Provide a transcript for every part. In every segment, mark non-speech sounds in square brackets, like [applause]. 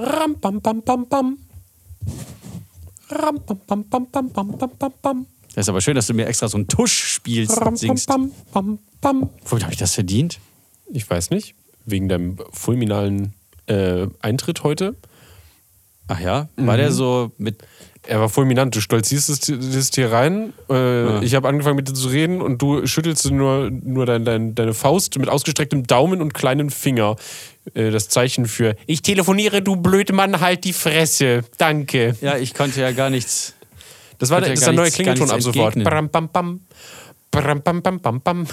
Ram, bam, bam, bam, bam. Ram, bam, bam, bam, bam, bam, bam, bam, bam. Das ist aber schön, dass du mir extra so einen Tusch spielst Ram, und singst. bam, bam, bam, bam. Womit habe ich das verdient? Ich weiß nicht. Wegen deinem fulminalen äh, Eintritt heute. Ach ja, war der so mit. Er war fulminant. Du stolzierst es, das hier rein. Äh, Ja. Ich habe angefangen mit dir zu reden und du schüttelst nur, nur dein, dein, deine Faust mit ausgestrecktem Daumen und kleinen Finger. Äh, das Zeichen für Ich telefoniere, du blöde Mann, halt die Fresse. Danke. Ja, ich konnte ja gar nichts. Das war der, ja das der neue Klingelton ab sofort. Bram, bam, bam. Bram, bam, bam, bam, bam.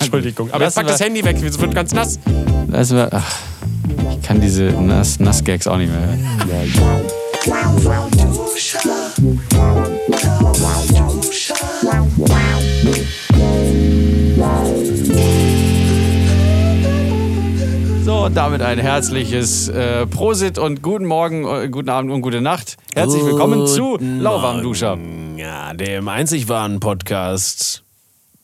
Entschuldigung. Aber jetzt Lassen pack das wir- Handy weg, es wird ganz nass. Also, ach, ich kann diese Nass- Nass-Gags auch nicht mehr hören. So, und damit ein herzliches äh, Prosit und guten Morgen, äh, guten Abend und gute Nacht. Herzlich willkommen zu Lauwarmduscher Ja, dem einzig wahren Podcast.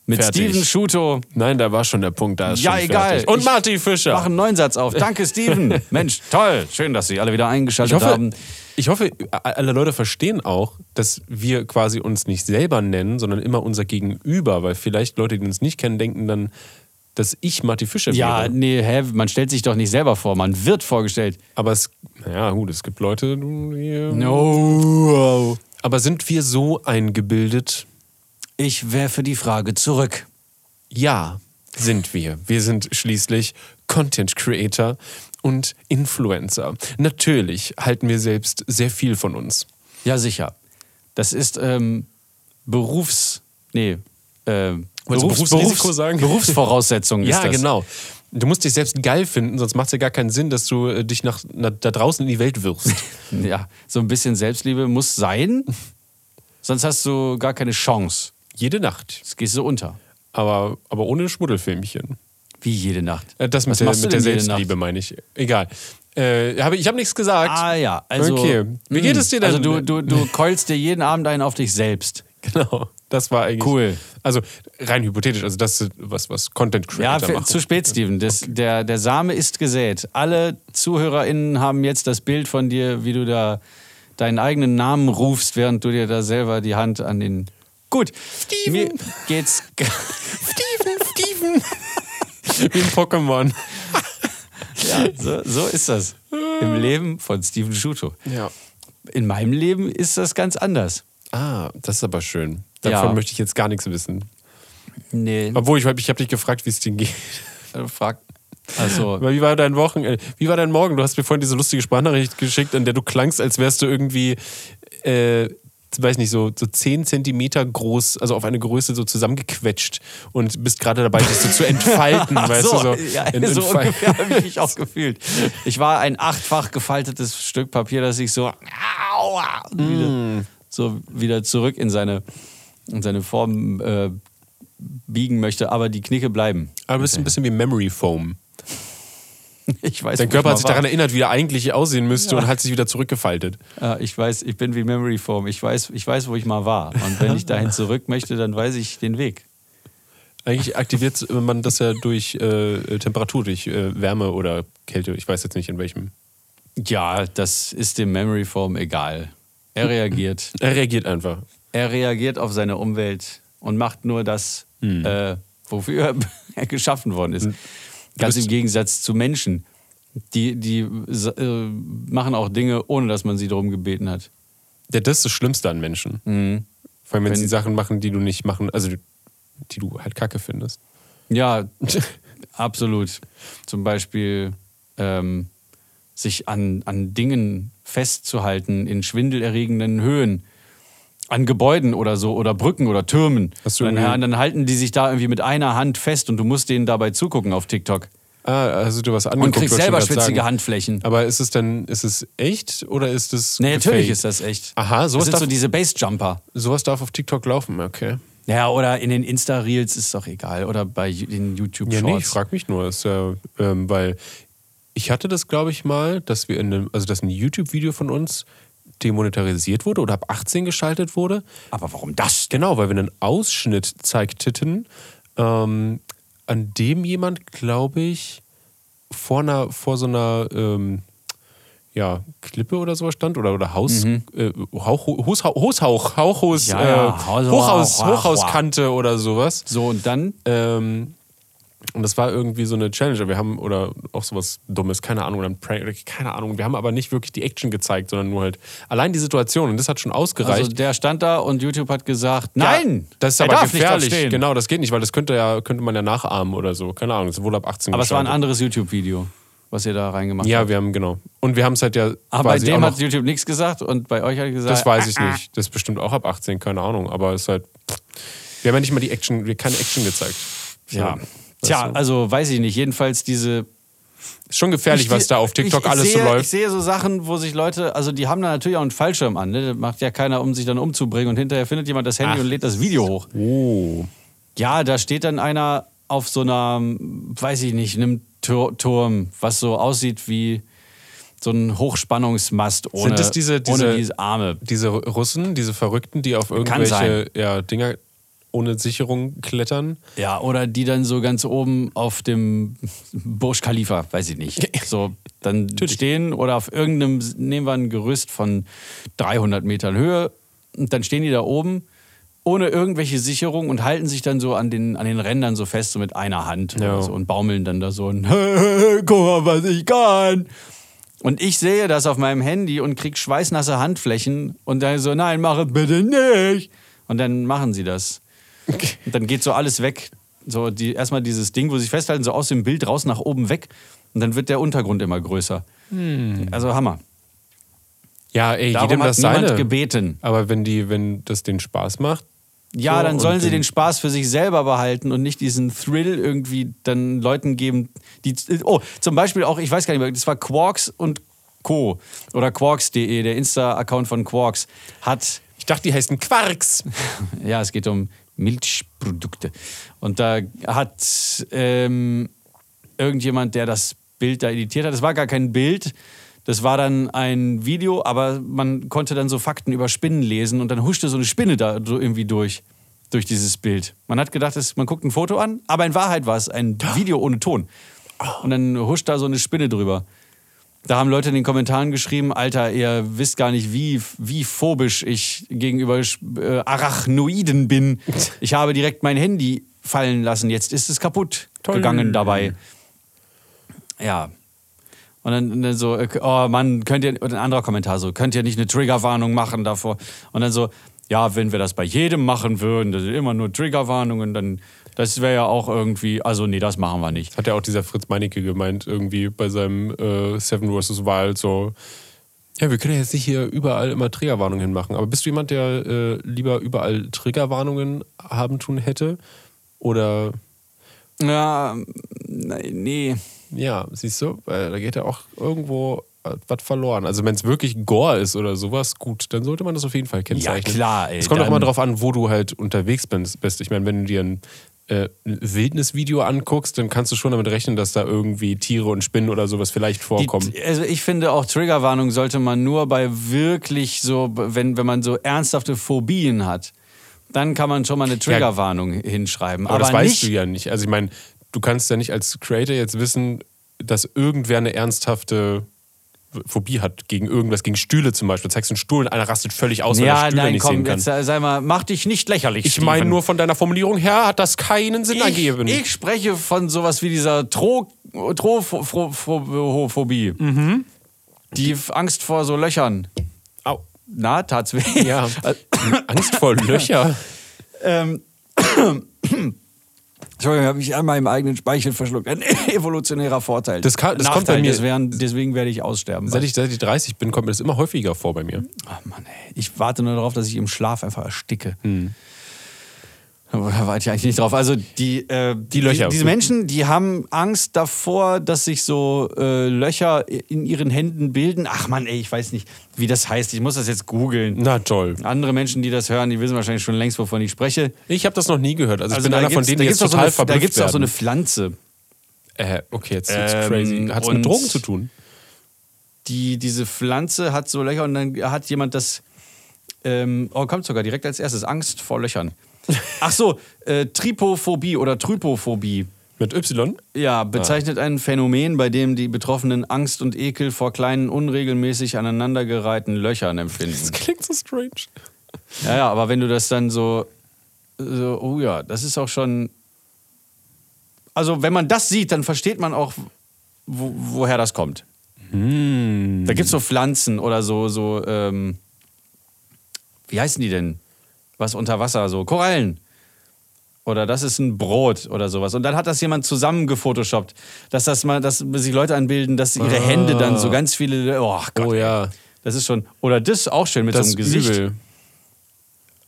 mit fertig. Steven Schuto. Nein, da war schon der Punkt, da ist Ja, schon egal. fertig. Und Ich Marty Fischer. Mach einen neuen Satz auf. Danke, Steven. [laughs] Mensch, toll. Schön, dass Sie alle wieder Ich eingeschaltet hoffe, haben. ich hoffe, alle Leute verstehen auch, dass wir quasi uns nicht selber nennen, sondern immer unser Gegenüber, weil vielleicht Leute, die uns nicht kennen, denken dann, dass ich Marty Fischer Ja, wäre. nee, hä, man stellt sich doch nicht selber vor, man wird vorgestellt. Aber es, naja, gut, es gibt Leute, die, No. aber sind wir so eingebildet? Ich werfe die Frage zurück. Ja, sind wir. Wir sind schließlich Content Creator und Influencer. Natürlich halten wir selbst sehr viel von uns. Ja, sicher. Das ist ähm, Berufs... Nee, äh, Wolltest du Berufsrisiko sagen? Berufsvoraussetzung [laughs] ist Ja, das. genau. Du musst dich selbst geil finden, sonst macht es ja gar keinen Sinn, dass du äh, dich nach, na, da draußen in die Welt wirfst. [laughs] Ja, so ein bisschen Selbstliebe muss sein, [laughs] sonst hast du gar keine Chance. Jede Nacht. Es gehst so unter. Aber, aber ohne Schmuddelfilmchen. Wie jede Nacht. Äh, Das mit Was der, machst du mit der denn jede Selbstliebe meine ich. Egal. Äh, hab, ich habe nichts gesagt. Ah ja, also... Okay. Wie geht mh, es dir denn? Also du, du, du keulst dir jeden Abend einen auf dich selbst. Genau. Das war eigentlich. Cool. Also rein hypothetisch, also das ist was, was Content Ja, Creator für, machen. zu spät, Steven. Das, der, der Same ist gesät. Alle ZuhörerInnen haben jetzt das Bild von dir, wie du da deinen eigenen Namen rufst, während du dir da selber die Hand an den. Gut, Steven. mir geht's. [laughs] Steven, Steven. Wie ein Pokémon. ja, so, so ist das. Im Leben von Steven Schuto. Ja. In meinem Leben ist das ganz anders. Ah, das ist aber schön. Davon Ja. möchte ich jetzt gar nichts wissen. Nee, Obwohl, ich, ich habe dich gefragt, wie es dir geht. frag. Also, [laughs] Aber wie war dein Wochen, äh, wie war dein Morgen? Du hast mir vorhin diese lustige Sprachnachricht geschickt, in der du klangst, als wärst du irgendwie, äh, weiß nicht, so, so 10 Zentimeter groß, also auf eine Größe so zusammengequetscht und bist gerade dabei, dich so zu entfalten, [laughs] weißt so, du? So, ja, in- so ungefähr habe ich mich auch [laughs] gefühlt. Ich war ein achtfach gefaltetes Stück Papier, das sich so, aua, Mm. So wieder zurück in seine, in seine Form äh, biegen möchte, aber die Knicke bleiben. Aber du bist ein bisschen wie Memory Foam. [laughs] Ich weiß, Dein Körper hat sich mal daran war. erinnert, wie er eigentlich aussehen müsste und hat sich wieder zurückgefaltet. Ja, ich weiß, ich bin wie Memory Foam. Ich weiß, ich weiß, wo ich mal war. Und wenn ich dahin zurück möchte, dann weiß ich den Weg. Eigentlich aktiviert man das ja durch äh, Temperatur, durch äh, Wärme oder Kälte. Ich weiß jetzt nicht in welchem. Ja, das ist dem Memory Foam egal. Er reagiert. [laughs] Er reagiert einfach. Er reagiert auf seine Umwelt und macht nur das, Hm. äh, wofür [laughs] er geschaffen worden ist. Ganz bist- im Gegensatz zu Menschen. Die, die äh, machen auch Dinge, ohne dass man sie darum gebeten hat. Ja, das ist das Schlimmste an Menschen. Vor allem, wenn, Wenn- sie Sachen machen, die du nicht machen, also die du halt kacke findest. Ja, [laughs] absolut. Zum Beispiel ähm, sich an, an Dingen festzuhalten in schwindelerregenden Höhen. An Gebäuden oder so oder Brücken oder Türmen. Hast du dann, irgendwie- dann halten die sich da irgendwie mit einer Hand fest und du musst denen dabei zugucken auf TikTok. Ah, also du was angeguckt. Und kriegst selber schwitzige sagen. Handflächen. Aber ist es denn, ist es echt oder ist es Nee, natürlich ist das echt. Aha, das sowas sind darf, so diese Bassjumper. sowas darf auf TikTok laufen, okay. Ja, oder in den Insta-Reels ist doch egal. Oder bei den Ja, YouTube-Shorts. nee, ich frage mich nur, ist ja, ähm, weil ich hatte das, glaube ich, mal, dass wir in einem, also dass ein YouTube-Video von uns demonetarisiert wurde oder ab 18 geschaltet wurde. Aber warum das? Genau, weil wir einen Ausschnitt zeigten, ähm, an dem jemand, glaube ich, vor einer, vor so einer ähm, ja, Klippe oder sowas stand oder, oder Haus, äh, Hauch, Hus, Haushauch, Hauchhaus, Mhm. Ja, ja, äh, Haus- Hochhaus, Hochhauskante oder sowas. So, und dann Ähm, und das war irgendwie so eine Challenge. Wir haben, oder auch sowas Dummes, keine Ahnung, oder ein Prank, keine Ahnung. Wir haben aber nicht wirklich die Action gezeigt, sondern nur halt allein die Situation. Und das hat schon ausgereicht. Also der stand da und YouTube hat gesagt, nein, Ja, das ist er aber gefährlich. Genau, das geht nicht, weil das könnte, ja, könnte man ja nachahmen oder so. Keine Ahnung, das ist wohl ab 18 Aber es war ein anderes YouTube-Video, was ihr da reingemacht Ja, habt. wir haben, genau. Und wir haben es halt ja Aber bei dem hat YouTube nichts gesagt und bei euch hat er gesagt, Das weiß ich ah, ah. nicht. Das ist bestimmt auch ab 18, keine Ahnung. Aber es ist halt. Wir haben ja nicht mal die Action, wir keine Action gezeigt. Ja. So, Tja, du? also weiß ich nicht. Jedenfalls diese Ist schon gefährlich, was da auf TikTok ich, ich alles sehe, so läuft. Ich sehe so Sachen, wo sich Leute, also die haben da natürlich auch einen Fallschirm an. Ne? Das macht ja keiner, um sich dann umzubringen und hinterher findet jemand das Handy Ach. und lädt das Video hoch. Oh. Ja, da steht dann einer auf so einer, weiß ich nicht, einem Tur Turm, was so aussieht wie so ein Hochspannungsmast ohne, Sind das diese- diese- ohne diese Arme. Diese Russen, diese Verrückten, die auf irgendwelche ja, Dinger ohne Sicherung klettern. Ja, oder die dann so ganz oben auf dem Burj Khalifa, weiß ich nicht. [laughs] So dann stehen oder auf irgendeinem, nehmen wir ein Gerüst von 300 Metern Höhe und dann stehen die da oben ohne irgendwelche Sicherung und halten sich dann so an den, an den Rändern so fest, so mit einer Hand Ja. so, und baumeln dann da so und [laughs] guck mal, was ich kann. Und ich sehe das auf meinem Handy und krieg schweißnasse Handflächen und dann so, nein, mach es bitte nicht. Und dann machen sie das. [laughs] Und dann geht so alles weg. So die, erstmal dieses Ding, wo sie sich festhalten, so aus dem Bild raus nach oben weg. Und dann wird der Untergrund immer größer. Also Hammer. Ja, ey, Darum jedem hat das niemand seine. gebeten. Aber wenn die, wenn das den Spaß macht, Ja, So, dann sollen sie den- den Spaß für sich selber behalten und nicht diesen Thrill irgendwie dann Leuten geben, die. Oh, zum Beispiel auch, ich weiß gar nicht mehr, das war Quarks und Co. Oder Quarks.de, der Insta-Account von Quarks, hat ich dachte, die heißen Quarks. [laughs] Ja, es geht um Milchprodukte. Und da hat ähm, irgendjemand, der das Bild da editiert hat, das war gar kein Bild, das war dann ein Video, aber man konnte dann so Fakten über Spinnen lesen und dann huschte so eine Spinne da so irgendwie durch, durch dieses Bild. Man hat gedacht, man guckt ein Foto an, aber in Wahrheit war es ein Video ohne Ton. Und dann huscht da so eine Spinne drüber. Da haben Leute in den Kommentaren geschrieben, Alter, ihr wisst gar nicht, wie, wie phobisch ich gegenüber äh, Arachnoiden bin. [laughs] Ich habe direkt mein Handy fallen lassen, jetzt ist es kaputt Toll. gegangen dabei. Ja. Und dann, und dann so, äh, oh Mann, könnt ihr, und ein anderer Kommentar so, könnt ihr nicht eine Triggerwarnung machen davor? Und dann so, ja, wenn wir das bei jedem machen würden, das sind immer nur Triggerwarnungen, dann, das wäre ja auch irgendwie, also nee, das machen wir nicht. Hat ja auch dieser Fritz Meinecke gemeint, irgendwie bei seinem äh, Seven vs. Wild, so. Ja, wir können ja jetzt nicht hier überall immer Triggerwarnungen hinmachen. Aber bist du jemand, der äh, lieber überall Triggerwarnungen haben tun hätte? Oder, Ja, nee. ja, siehst du, da geht ja auch irgendwo äh, was verloren. Also, wenn es wirklich Gore ist oder sowas, gut, dann sollte man das auf jeden Fall kennzeichnen. klar, ey, Es kommt auch immer darauf an, wo du halt unterwegs bist. Ich meine, wenn du dir ein äh, ein Wildnisvideo anguckst, dann kannst du schon damit rechnen, dass da irgendwie Tiere und Spinnen oder sowas vielleicht vorkommen. Die, also ich finde auch Triggerwarnung sollte man nur bei wirklich so, wenn, wenn man so ernsthafte Phobien hat, dann kann man schon mal eine Triggerwarnung hinschreiben. Aber, Aber, das weißt nicht, du ja nicht. Also ich meine, du kannst ja nicht als Creator jetzt wissen, dass irgendwer eine ernsthafte Phobie hat gegen irgendwas, gegen Stühle zum Beispiel. Du zeigst einen Stuhl und einer rastet völlig aus, weil er Ja, Stühle nein, nicht sehen komm, kann. jetzt sei sei mal, mach dich nicht lächerlich. ich meine nur von deiner Formulierung her hat das keinen Sinn ergeben. Ich, ich spreche von sowas wie dieser Trophobie. Mhm. Die Angst vor so Löchern. Au. Na, tat's weh. Ja. [laughs] Angst vor Löcher. Ähm, Entschuldigung, habe ich einmal im eigenen Speichel verschluckt. Ein [laughs] evolutionärer Vorteil. Das kann- das kommt bei mir- Deswegen, deswegen werde ich aussterben. Seit ich, seit ich 30 bin, kommt mir das immer häufiger vor bei mir. Ach Mann, ey. Ich warte nur darauf, dass ich im Schlaf einfach ersticke. Hm. Da warte ich eigentlich nicht drauf. Also die, äh, die, Löcher. diese Menschen, die haben Angst davor, dass sich so äh, Löcher in ihren Händen bilden. Ach Mann, ey, ich weiß nicht, wie das heißt. Ich muss das jetzt googeln. Na toll. Andere Menschen, die das hören, die wissen wahrscheinlich schon längst, wovon ich spreche. Ich habe das noch nie gehört. Also, ich bin da einer von denen, da die jetzt total so eine, Da verblüfft gibt es auch so eine. Pflanze, Äh, okay, jetzt wird's Ähm, crazy. Hat es mit Drogen zu tun? die, diese Pflanze hat so Löcher und dann hat jemand das, ähm, oh, kommt sogar direkt als erstes, Angst vor Löchern. [laughs] Ach so, äh, Tripophobie oder Trypophobie. Mit Y? Ja, bezeichnet ein Phänomen, bei dem die Betroffenen Angst und Ekel vor kleinen, unregelmäßig aneinandergereihten Löchern empfinden. Das klingt so strange. Ja, ja, aber wenn du das dann so, so, oh ja, das ist auch schon. Also, wenn man das sieht, dann versteht man auch, wo, woher das kommt. Hm. Da gibt es so Pflanzen oder so, so, ähm, wie heißen die denn? Was unter Wasser, so Korallen. Oder das ist ein Brot oder sowas. Und dann hat das jemand zusammen gefotoshoppt, dass das mal, dass sich Leute anbilden, dass ihre Ah. Hände dann so ganz viele. Oh Gott. Oh ja. Das ist schon. Oder das auch schön mit Das so einem Gesicht. Übel.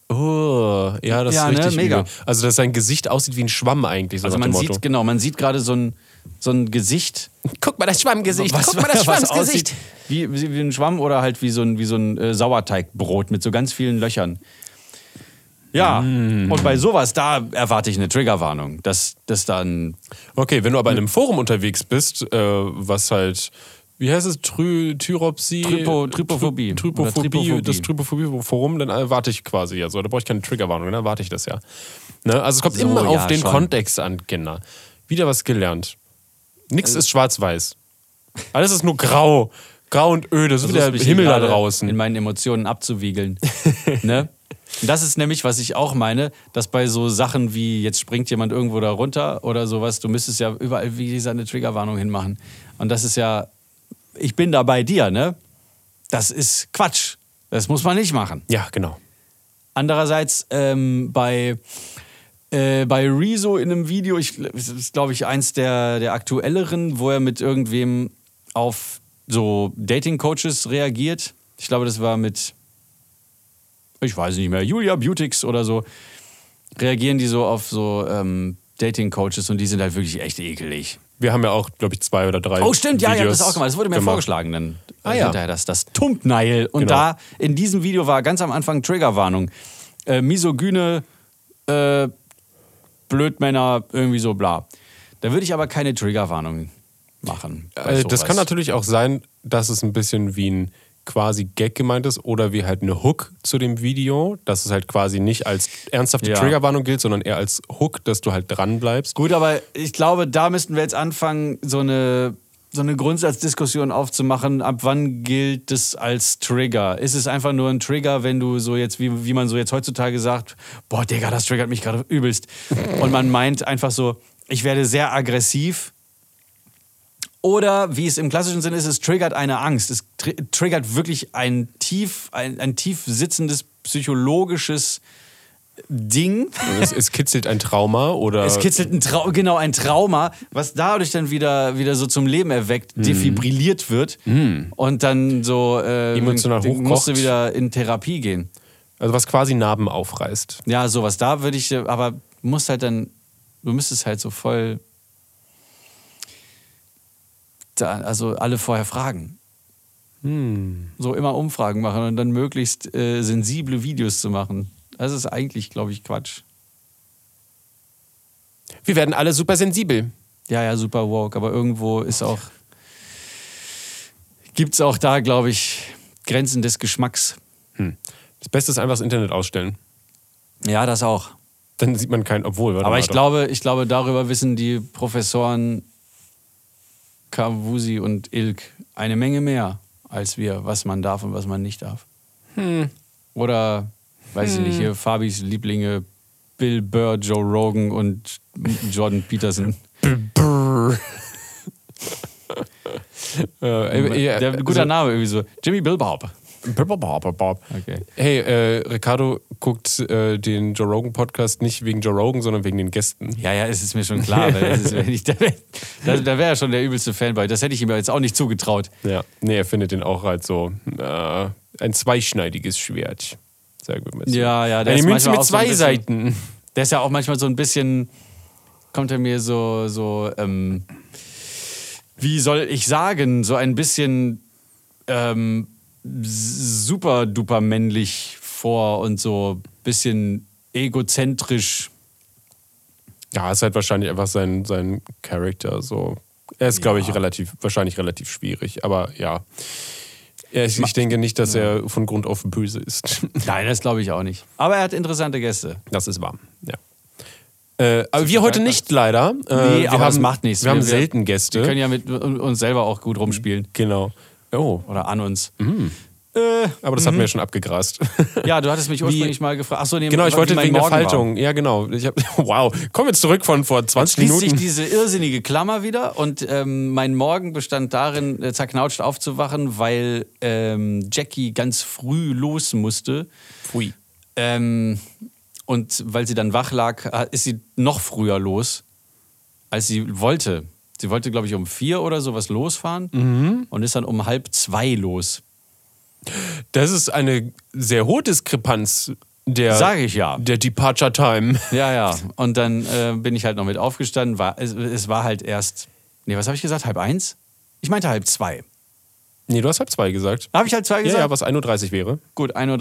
Oh, ja, das Ja, ist ne? richtig Mega. übel. Also, dass sein Gesicht aussieht wie ein Schwamm eigentlich, so Also man sieht, genau, man sieht gerade so ein, so ein Gesicht. Guck mal das Schwammgesicht, was, guck mal das [laughs] Schwammgesicht. wie, wie ein Schwamm oder halt wie so ein, wie so ein äh, Sauerteigbrot mit so ganz vielen Löchern. Ja, Mm. und bei sowas, da erwarte ich eine Triggerwarnung, dass das dann. Okay, wenn du aber in einem Forum unterwegs bist, äh, was halt, wie heißt es, Trü, Tyropsie? Trypo- Trypophobie. Try- Trypophobie, Trypophobie. das Trypophobie-Forum, dann erwarte ich quasi ja so. Da brauche ich keine Triggerwarnung, dann erwarte ich das ja. Ne? Also es kommt So, immer auf ja, den schon. Kontext an, Kinder. Wieder was gelernt. Nichts Also ist schwarz-weiß. Alles ist nur grau. Grau und öde, so wie der Himmel da draußen. In meinen Emotionen abzuwiegeln. [laughs] ne? [laughs] Das ist nämlich, was ich auch meine, dass bei so Sachen wie jetzt springt jemand irgendwo da runter oder sowas, du müsstest ja überall wie dieser eine Triggerwarnung hinmachen. Und das ist ja, ich bin da bei dir, ne? Das ist Quatsch. Das muss man nicht machen. Ja, genau. Andererseits ähm, bei, äh, bei Rezo in einem Video, ich, das ist glaube ich eins der, der aktuelleren, wo er mit irgendwem auf so Dating-Coaches reagiert. Ich glaube, das war mit, ich weiß nicht mehr, Julia Beautix oder so. Reagieren die so auf so ähm, Dating-Coaches und die sind halt wirklich echt ekelig. Wir haben ja auch, glaube ich, zwei oder drei. Oh, stimmt, ja, ja, Videos das auch gemacht. Das wurde mir gemacht. vorgeschlagen dann. Ah, ja. Hinterher das, das Tumpneil. Und Genau. da, in diesem Video war ganz am Anfang Triggerwarnung. Äh, misogyne, äh, Blödmänner, irgendwie so bla. Da würde ich aber keine Triggerwarnung machen. Äh, das kann natürlich auch sein, dass es ein bisschen wie ein quasi Gag gemeint ist oder wie halt eine Hook zu dem Video, dass es halt quasi nicht als ernsthafte Ja. Triggerwarnung gilt, sondern eher als Hook, dass du halt dran bleibst. Gut, aber ich glaube, da müssten wir jetzt anfangen, so eine, so eine Grundsatzdiskussion aufzumachen. Ab wann gilt es als Trigger? Ist es einfach nur ein Trigger, wenn du so jetzt, wie, wie man so jetzt heutzutage sagt, boah, Digga, das triggert mich gerade übelst. Und man meint einfach so, ich werde sehr aggressiv. Oder wie es im klassischen Sinne ist, es triggert eine Angst. Es tri triggert wirklich ein tief, ein, ein tief sitzendes psychologisches Ding. es, es kitzelt ein Trauma oder Es kitzelt ein Trau genau ein Trauma, was dadurch dann wieder, wieder so zum Leben erweckt, defibrilliert wird und dann so äh, Emotional hochkocht. musst du wieder in Therapie gehen. also was quasi Narben aufreißt. Ja, sowas. Da würde ich, aber musst halt dann, du müsstest halt so voll, da, also alle vorher fragen. So immer Umfragen machen und dann möglichst äh, sensible Videos zu machen. Das ist eigentlich, glaube ich, Quatsch. Wir werden alle super sensibel. Ja, ja, super woke, aber irgendwo ist auch. Gibt es auch da, glaube ich, Grenzen des Geschmacks. Das Beste ist einfach das Internet ausstellen. Ja, das auch. Dann sieht man keinen, obwohl. Aber ich doch. glaube, ich glaube, darüber wissen die Professoren Kavusi und Ilk eine Menge mehr als wir, was man darf und was man nicht darf. Oder, weiß ich nicht, hier Fabis Lieblinge Bill Burr, Joe Rogan und Jordan Peterson. Brrr. äh, äh, Der, guter Name irgendwie so. Jimmy Bilbob. Bob. Okay. Hey, äh, Ricardo guckt äh, den Joe Rogan Podcast nicht wegen Joe Rogan, sondern wegen den Gästen. Ja, ja, es ist mir schon klar. weil das ist, wenn ich, [laughs] da wäre wär er schon der übelste Fan bei. Das hätte ich ihm jetzt auch nicht zugetraut. Ja, nee, er findet den auch halt so äh, ein zweischneidiges Schwert. Sagen wir mal so. Ja, ja, der Eine ist Münze mit auch so ein zwei bisschen- Seiten. Der ist ja auch manchmal so ein bisschen, kommt er mir so, so, ähm, wie soll ich sagen, so ein bisschen ähm, super duper männlich vor und so ein bisschen egozentrisch. Ja, ist halt wahrscheinlich einfach sein, sein Charakter so. Er ist, glaube ich, Ja. relativ, wahrscheinlich relativ schwierig, aber ja. Ja, Ich, ich denke nicht, dass er von Grund auf böse ist. [laughs] Nein, das glaube ich auch nicht. Aber er hat interessante Gäste. Das ist wahr, ja. Äh, aber wir heute nicht leider. Äh, Nee, aber haben, das macht nichts. Wir, haben selten Gäste. Wir können ja mit uns selber auch gut rumspielen. genau. Oh, Oder an uns. Äh, aber das hatten wir ja schon abgegrast. [laughs] ja, du hattest mich ursprünglich mal gefragt. Achso, nee, genau, ich wie wollte wegen der Morgen war. Faltung. Ja, genau. Ich hab, [laughs] wow. Kommen wir zurück von vor 20 Schließt sich Minuten. diese irrsinnige Klammer wieder und ähm, mein Morgen bestand darin, äh, zerknautscht aufzuwachen, weil ähm, Jackie ganz früh los musste. Pfui. Ähm, und weil sie dann wach lag, äh, ist sie noch früher los, als sie wollte. Sie wollte, glaube ich, um vier oder sowas losfahren Mhm. und ist dann um halb zwei los. Das ist eine sehr hohe Diskrepanz der, Sage ich ja. der Departure Time. Ja, ja. Und dann äh, bin ich halt noch mit aufgestanden. War, es, es war halt erst. Nee, was habe ich gesagt? Halb eins? Ich meinte halb zwei. Nee, du hast halb zwei gesagt. Habe ich halb zwei Ja, gesagt? ja, was 1.30 Uhr wäre. Gut, 1.30 Uhr.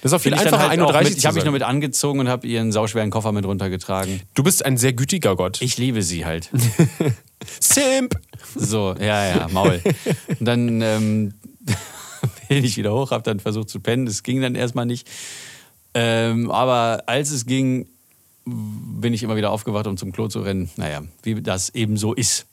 Das ist auch viel einfacher, halt auch 1.30 mit, Uhr Ich habe mich nur mit angezogen und habe ihren sauschweren Koffer mit runtergetragen. Du bist ein sehr gütiger Gott. Ich liebe sie halt. [laughs] Simp! So, ja, ja, Maul. Und dann ähm, [laughs] bin ich wieder hoch, habe dann versucht zu pennen. Das ging dann erstmal nicht. Ähm, aber als es ging, bin ich immer wieder aufgewacht, um zum Klo zu rennen. Naja, wie das eben so ist.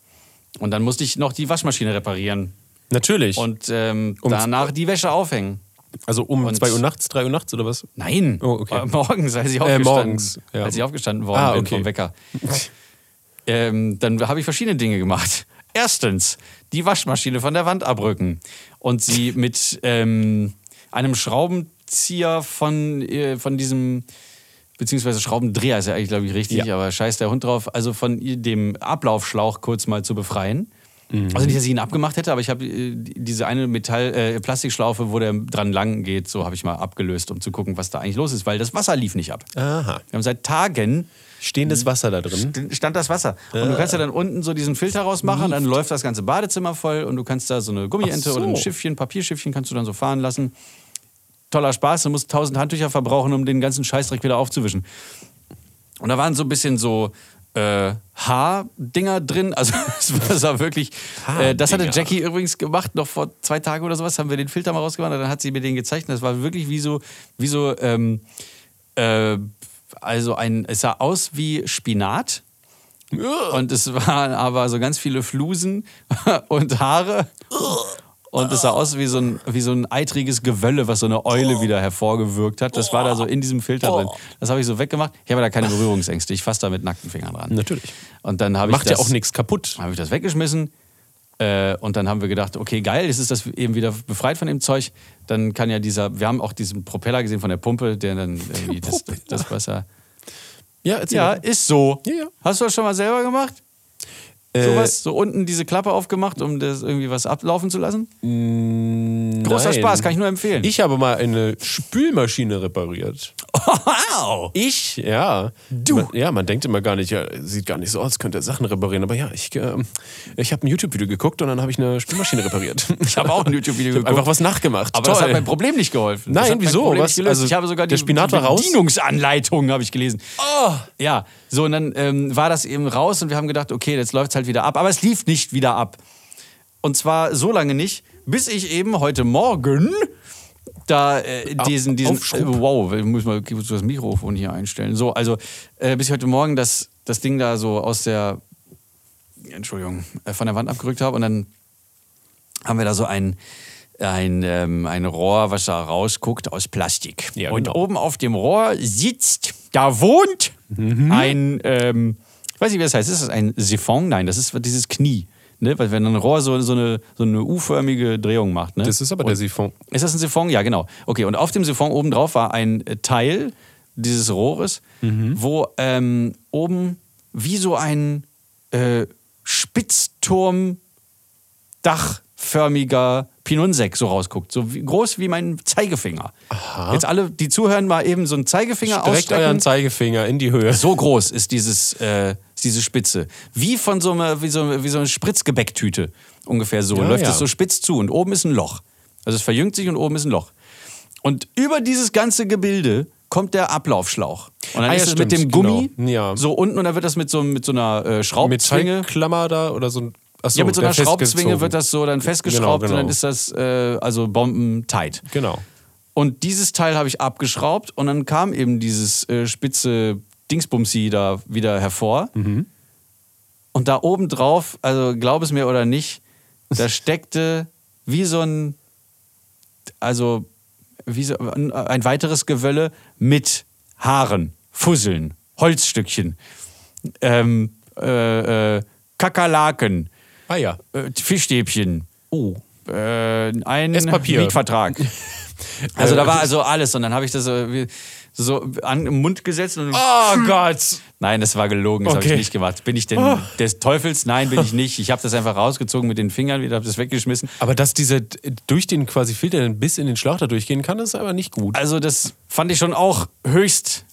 Und dann musste ich noch die Waschmaschine reparieren Natürlich. und ähm, Um- danach die Wäsche aufhängen. also um und- 2 Uhr nachts, 3 Uhr nachts oder was? Nein, Oh, okay. äh, morgens, als ich Äh, aufgestanden, morgens, ja. als ich aufgestanden worden Ah, bin okay. vom Wecker. [laughs] ähm, dann habe ich verschiedene Dinge gemacht. Erstens, die Waschmaschine von der Wand abrücken und sie [laughs] mit ähm, einem Schraubenzieher von, äh, von diesem, beziehungsweise Schraubendreher ist ja eigentlich, glaube ich, richtig, Ja. aber scheiß der Hund drauf, also von dem Ablaufschlauch kurz mal zu befreien. Mhm. Also nicht, dass ich ihn abgemacht hätte, aber ich habe äh, diese eine Metall, äh, Plastikschlaufe, wo der dran lang geht, so habe ich mal abgelöst, um zu gucken, was da eigentlich los ist, weil das Wasser lief nicht ab. Aha. Wir haben seit Tagen Stehendes Wasser da drin. stand das Wasser. Und du kannst ja dann unten so diesen Filter rausmachen, dann läuft das ganze Badezimmer voll und du kannst da so eine Gummiente so. oder ein Schiffchen, Papierschiffchen kannst du dann so fahren lassen. Toller Spaß, du musst tausend Handtücher verbrauchen, um den ganzen Scheißdreck wieder aufzuwischen. Und da waren so ein bisschen so äh, Haardinger drin. Also [laughs] es war wirklich. Äh, das hatte. Jackie übrigens gemacht, noch vor zwei Tagen oder sowas, haben wir den Filter mal rausgemacht und dann hat sie mir den gezeichnet. Das war wirklich wie so, wie so, ähm, äh, also ein, es sah aus wie Spinat. Und es waren aber so ganz viele Flusen [laughs] und Haare. Und es sah aus wie so, ein, wie so ein eitriges Gewölle, was so eine Eule wieder hervorgewirkt hat. Das war da so in diesem Filter drin. Das habe ich so weggemacht. Ich habe da keine Berührungsängste. Ich fasse da mit nackten Fingern dran. Natürlich. Und dann habe ich Macht ja das, auch nichts kaputt. habe ich das weggeschmissen. Äh, und dann haben wir gedacht, okay, geil, jetzt ist das eben wieder befreit von dem Zeug. Dann kann ja dieser, wir haben auch diesen Propeller gesehen von der Pumpe, der dann irgendwie das, das Wasser. Ja, Ja, ist so. Ja, ja. Hast du das schon mal selber gemacht? Äh, Sowas, so unten diese Klappe aufgemacht, um das irgendwie was ablaufen zu lassen? Großer nein. Spaß, kann ich nur empfehlen. Ich habe mal eine Spülmaschine repariert. [laughs] wow! Ich? Ja. Du? Man, ja, man denkt immer gar nicht, ja, sieht gar nicht so aus, könnte Sachen reparieren. Aber ja, ich, äh, ich habe ein YouTube-Video geguckt und dann habe ich eine Spülmaschine repariert. [laughs] Ich habe auch ein YouTube-Video geguckt. einfach was nachgemacht. aber Toll. das hat mein Problem nicht geholfen. Nein, wieso? Was? Also, ich habe sogar die, der Spinat war raus? Bedienungsanleitung habe ich gelesen. Ja, so und dann ähm, war das eben raus und wir haben gedacht, okay, jetzt läuft es halt wieder ab. Aber es lief nicht wieder ab. Und zwar so lange nicht, bis ich eben heute Morgen da äh, diesen, diesen äh, wow, ich muss mal kurz das Mikrofon hier einstellen. So, also äh, bis ich heute Morgen das, das Ding da so aus der Entschuldigung, äh, von der Wand abgerückt habe und dann haben wir da so ein, ein, ähm, ein Rohr, was da rausguckt aus Plastik. Ja, und genau. oben auf dem Rohr sitzt, da wohnt Mhm. ein, ähm, ich weiß nicht, wie das heißt, ist das ein Siphon? Nein, das ist dieses Knie. Ne? Weil wenn ein Rohr so, so, eine, so eine U-förmige Drehung macht. Ne? Das ist aber der Siphon. Ist das ein Siphon? Ja, genau. Okay, und auf dem Siphon oben drauf war ein Teil dieses Rohres, Mhm. wo ähm, oben wie so ein äh, Spitzturm dachförmiger Pinonsek so rausguckt. So wie, groß wie mein Zeigefinger. Jetzt alle, die zuhören, mal eben so einen Zeigefinger Streckt euren ausstrecken. Zeigefinger in die Höhe. So groß ist dieses, äh, ist diese Spitze. Wie von so einer, wie so, wie so eine Spritzgebäcktüte. Ungefähr so. Ja, Läuft ja. es so spitz zu und oben ist ein Loch. Also es verjüngt sich und oben ist ein Loch. Und über dieses ganze Gebilde kommt der Ablaufschlauch. Und dann Ah, ist es stimmt, mit dem Gummi genau. Ja. so unten und dann wird das mit so, mit so einer äh, Schraubzwinge. Metallklammer da oder so ein. Achso, ja, mit so einer Schraubzwinge wird das so dann festgeschraubt Genau, und dann genau. ist das äh, also bombentight. Genau. Und dieses Teil habe ich abgeschraubt und dann kam eben dieses äh, spitze Dingsbumsi da wieder hervor. Mhm. Und da oben drauf, also glaub es mir oder nicht, da [laughs] steckte wie so ein, also wie so ein, ein weiteres Gewölle mit Haaren, Fusseln, Holzstückchen, ähm, äh, äh, Kakerlaken, Ah ja. äh, Fischstäbchen, Oh. äh, ein Esspapier. Mietvertrag. [laughs] Also da Äh, war also alles und dann habe ich das so, wie- so an den Mund gesetzt und Oh [laughs] Gott. Nein, das war gelogen, das habe ich Okay. nicht gemacht. Bin ich denn Oh. des Teufels? Nein, bin ich nicht. Ich habe das einfach rausgezogen mit den Fingern, wieder habe das weggeschmissen. Aber dass diese durch den quasi Filter bis in den Schlauch da durchgehen kann, ist aber nicht gut. Also das fand ich schon auch höchst